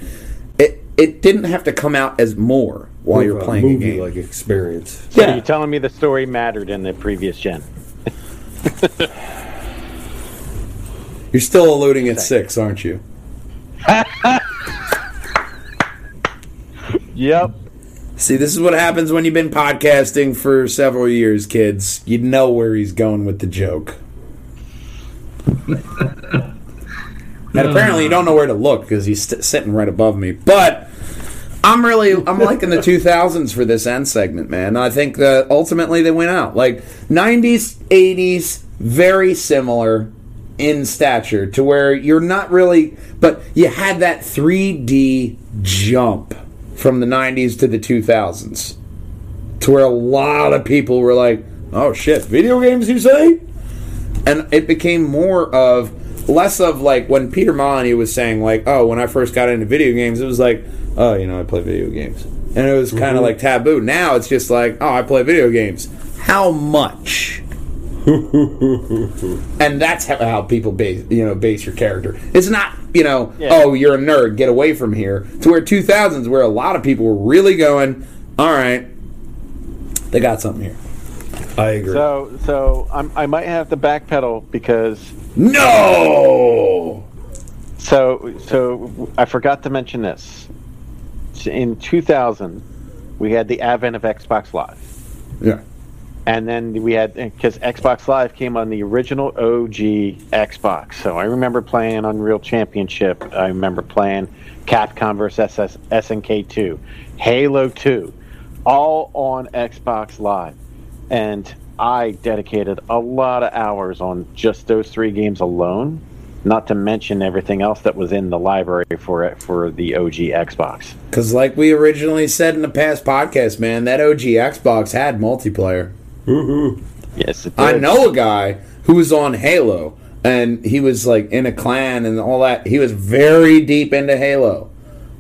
it it didn't have to come out as more while you're More a playing a movie game. like experience. So Yeah. you're telling me the story mattered in the previous gen? You're still alluding at 6, aren't you? Yep. See, this is what happens when you've been podcasting for several years, kids. You know where he's going with the joke. and apparently, you don't know where to look because he's st- sitting right above me. But I'm really, I'm liking the 2000s for this end segment, man. I think that ultimately they went out like 90s, 80s, very similar in stature to where you're not really, but you had that 3D jump from the 90s to the 2000s to where a lot of people were like, oh shit, video games, you say? And it became more of less of like when Peter Molyneux was saying, like, oh, when I first got into video games, it was like, oh, you know, I play video games. And it was kind of mm-hmm. like taboo. Now it's just like, oh, I play video games. How much? and that's how, how people base you know base your character. It's not you know Yeah. oh you're a nerd get away from here to where 2000s where a lot of people were really going all right they got something here. I agree. So so I'm, I might have to backpedal because No. so so I forgot to mention this. In 2000, we had the advent of Xbox Live. Yeah. and then we had eh, because Xbox Live came on the original OG Xbox. So I remember playing Unreal Championship. I remember playing Capcom vs SS, SNK 2, Halo 2, all on Xbox Live. And I dedicated a lot of hours on just those three games alone. Not to mention everything else that was in the library for it for the OG Xbox. Because, like we originally said in the past podcast, man, that OG Xbox had multiplayer. Yes, it did. I know a guy who was on Halo, and he was like in a clan and all that. He was very deep into Halo,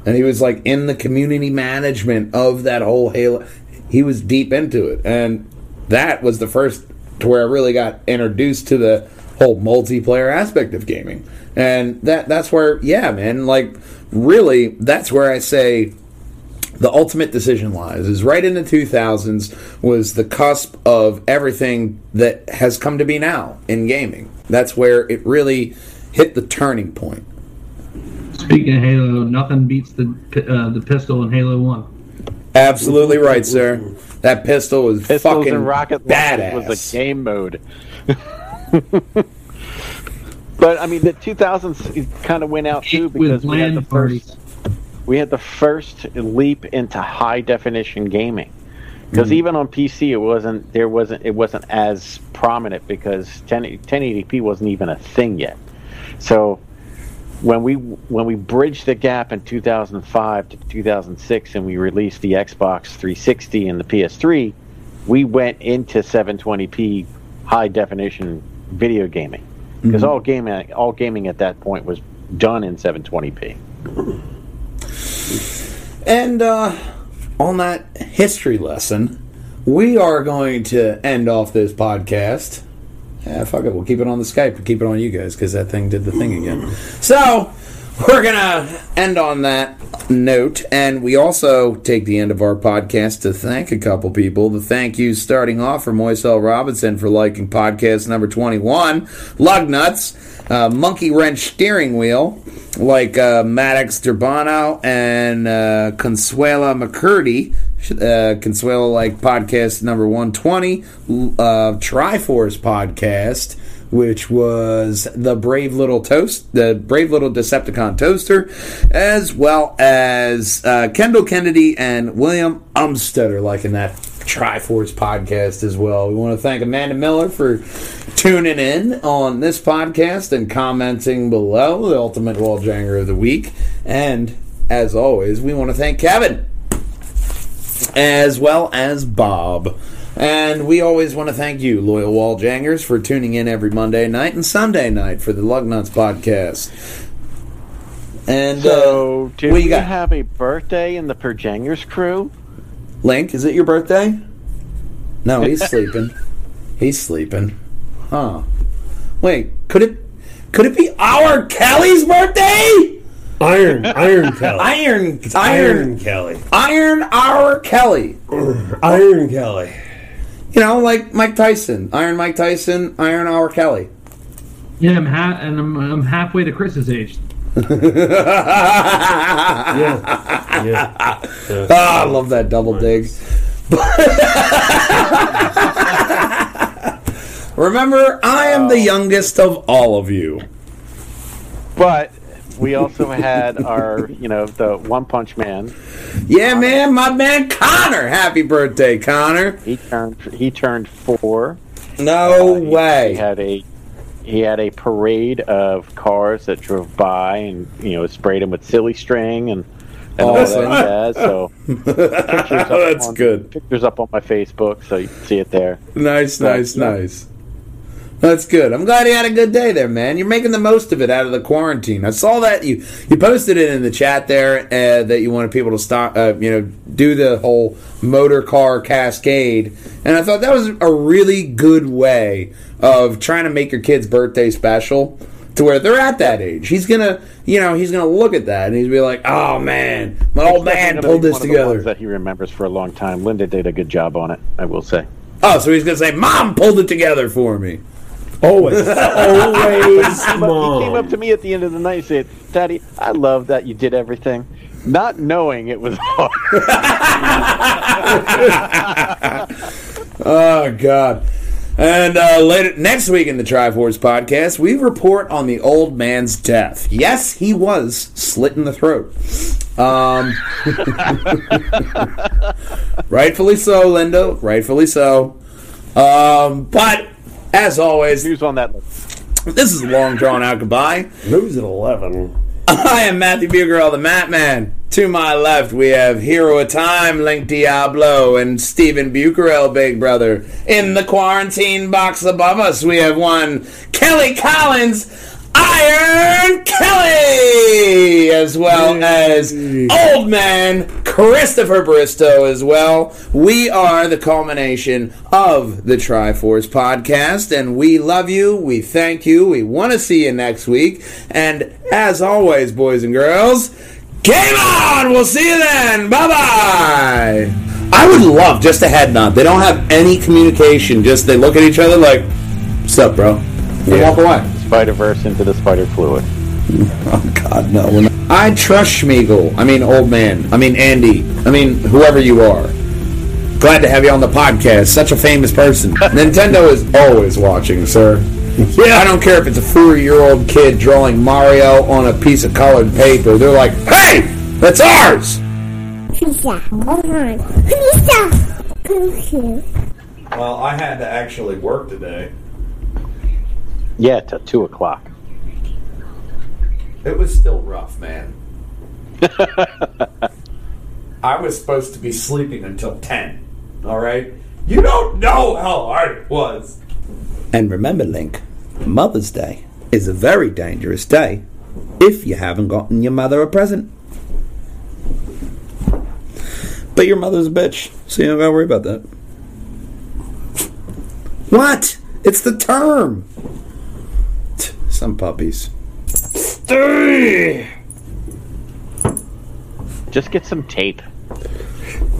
and he was like in the community management of that whole Halo. He was deep into it, and that was the first to where I really got introduced to the whole multiplayer aspect of gaming. And that that's where, yeah, man, like really, that's where I say the ultimate decision lies is right in the 2000s was the cusp of everything that has come to be now in gaming that's where it really hit the turning point Speaking of Halo, nothing beats the uh, the pistol in Halo One. absolutely right sir that pistol was Pistols fucking and rocket badass was a game mode. but I mean, the 2000s kind of went out too because we had the first we had the first leap into high definition gaming. Because even on PC, it wasn't there wasn't it wasn't as prominent because 10, 1080p wasn't even a thing yet. So when we when we bridged the gap in 2005 to 2006 and we released the Xbox 360 and the PS3, we went into 720p high definition video gaming because all gaming all gaming at that point was done in 720p. And uh, on that history lesson, we are going to end off this podcast. Yeah, fuck it. We'll keep it on the Skype. We'll keep it on you guys because that thing did the thing again. So we're gonna end on that note, and we also take the end of our podcast to thank a couple people. The thank you starting off from Moisel Robinson for liking podcast number twenty-one, Lug Nuts, uh, Monkey Wrench Steering Wheel, like uh, Maddox Durbano and uh, Consuela McCurdy. Uh, Consuela like podcast number 120, uh, Try-Force podcast, which was the Brave Little Toast, the Brave Little Decepticon Toaster, as well as uh, Kendall Kennedy and William Umstetter liking that Try-Force podcast as well. We want to thank Amanda Miller for tuning in on this podcast and commenting below the Ultimate Walljanger of the Week. And as always, we want to thank Kevin as well as Bob. And we always want to thank you, loyal walljangers, for tuning in every Monday night and Sunday night for the Lugnuts podcast. And So, uh, did what you we got? have a birthday in the Perjangers crew? Link, is it your birthday? No, he's sleeping. He's sleeping. Huh. Wait, could it could it be our Kelly's birthday? Iron, Iron Kelly. Iron Iron Iron Kelly. Iron our Kelly. Iron Kelly. You know, like Mike Tyson. Iron Mike Tyson, Iron Hour Kelly. Yeah, I'm ha- and I'm, I'm halfway to Chris's age. Yeah. Yeah. Ah, I love that double dig. Remember, I am the youngest of all of you. But we also had our, you know, the One Punch Man. Yeah, man, my man Connor. Happy birthday, Connor. He turned he turned four. No Uh, he- way. He had a he had a parade of cars that drove by and you know sprayed him with silly string and and all Awesome. that jazz. So pictures up That's on, good. Pictures up on my Facebook, so you can see it there. Nice, nice, nice. That's good. I'm glad you had a good day there, man. You're making the most of it out of the quarantine. I saw that you you posted it in the chat there uh, that you wanted people to stop, uh, you know, do the whole motor car cascade, and I thought that was a really good way of trying to make your kid's birthday special to where they're at that age. He's gonna, you know, he's gonna look at that and he's be like, "Oh man, my old man pulled this one of the ones together." that he remembers for a long time. Linda did a good job on it, I will say. Oh, so he's gonna say, "Mom pulled it together for me." Always. Always He came up to me at the end of the night and said, Daddy, I love that you did everything. Not knowing it was hard. Oh God! And uh, later next week in the Try-Force podcast, we report on the old man's death. Yes, he was slit in the throat. Um, rightfully so, Linda. Rightfully so. Um, but as always, Who's on that list? this is a long drawn out goodbye. Who's at 11? I am Matthew Bugerell, the Mattman. To my left, we have Hero of Time, Link Diablo, and Stephen Bucarell, Big Brother. In the quarantine box above us, we have one Kelly Collins, Iron Kelly, as well as Old Man Christopher Bristow as well. We are the culmination of the Try-Force podcast, and we love you. We thank you. We want to see you next week. And as always, boys and girls, game on! We'll see you then. Bye bye. I would love just a head nod. They don't have any communication. Just they look at each other like, "What's up, bro?" And Yeah. walk away. Spider Verse into the Spider Fluid. Oh God, no. we're not. I trust Schmiegel. I mean, old man. I mean, Andy. I mean, whoever you are. Glad to have you on the podcast. Such a famous person. Nintendo is always watching, sir. Yeah, I don't care if it's a four-year-old kid drawing Mario on a piece of colored paper. They're like, "Hey, that's ours." Pizza. Hold on. Pizza. Come here. Well, I had to actually work today. Yeah, till two o'clock. It was still rough, man. I was supposed to be sleeping until 10. All right? You don't know how hard it was. And remember, Link, Mother's Day is a very dangerous day if you haven't gotten your mother a present. But your mother's a bitch, so you don't gotta worry about that. What? It's the term. T- Some puppies. Just get some tape.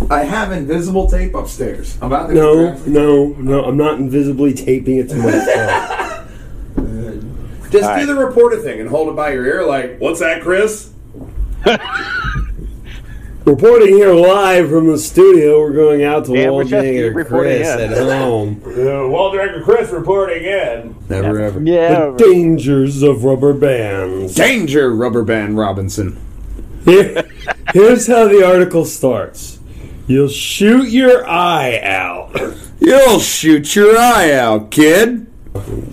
I have invisible tape upstairs. I'm about to No, no, no. I'm not invisibly taping it to myself. Just All do right. the reporter thing and hold it by your ear, like, "What's that, Chris?" Reporting here live from the studio. We're going out to Dan Walt Wachowski Janger Chris in. at home. Wall Director Chris reporting in. Never ever. Yeah. The dangers of rubber bands. Danger, Rubber Band Robinson. Here, here's how the article starts. You'll shoot your eye out. You'll shoot your eye out, kid.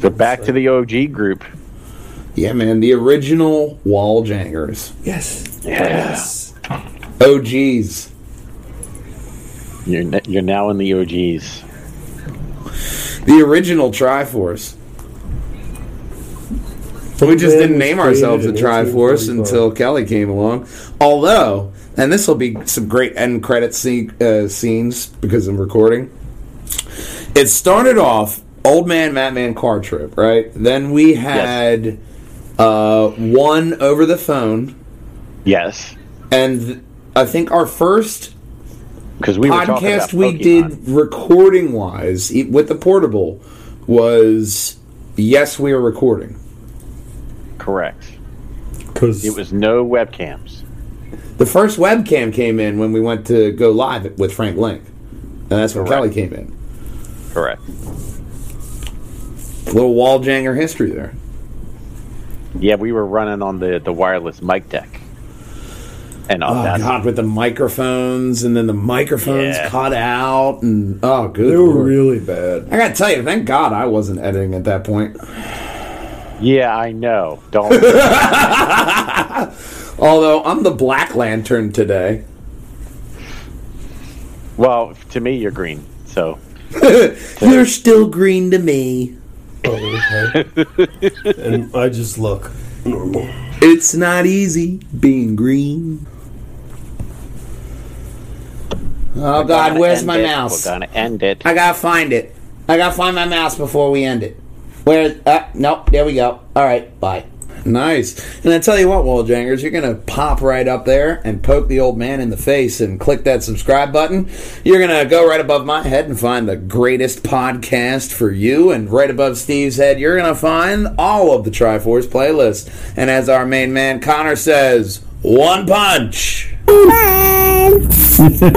So back to the OG group. Yeah, man, the original Walljangers. Yes. Yes. OGs. You're n- you're now in the OGs. The original Try-Force. We just didn't name ourselves the Try-Force until Kelly came along. Although, and this will be some great end credit scene, uh, scenes because I'm recording. It started off Old Man Mattman car trip, right? Then we had uh, one over the phone, Yes. and th- I think our first Because we were podcast we did recording wise e- with the portable was yes, we are recording. Correct. Because It was no webcams. The first webcam came in when we went to go live with Frank Link. And that's when Correct. Kelly came in. Correct. A little walljanger history there. Yeah, we were running on the, the wireless mic deck. And on Oh, that, God, with the microphones, and then the microphones Yeah. cut out, and oh, good. they were Lord. really bad. I gotta tell you, thank God I wasn't editing at that point. yeah, I know. Don't. Although I'm the Black Lantern today. well, to me, you're green. So You're still green to me. Oh, okay. and I just look normal. It's not easy being green. Oh God, Gonna where's my it. mouse? We're gonna end it. I gotta find it. I gotta find my mouse before we end it. Where? Uh, nope. There we go. All right. Bye. Nice. And I tell you what, Walljangers, you're gonna pop right up there and poke the old man in the face and click that subscribe button. You're gonna go right above my head and find the greatest podcast for you, and right above Steve's head, you're gonna find all of the Try-Force playlist. And as our main man Connor says, one punch. Bye.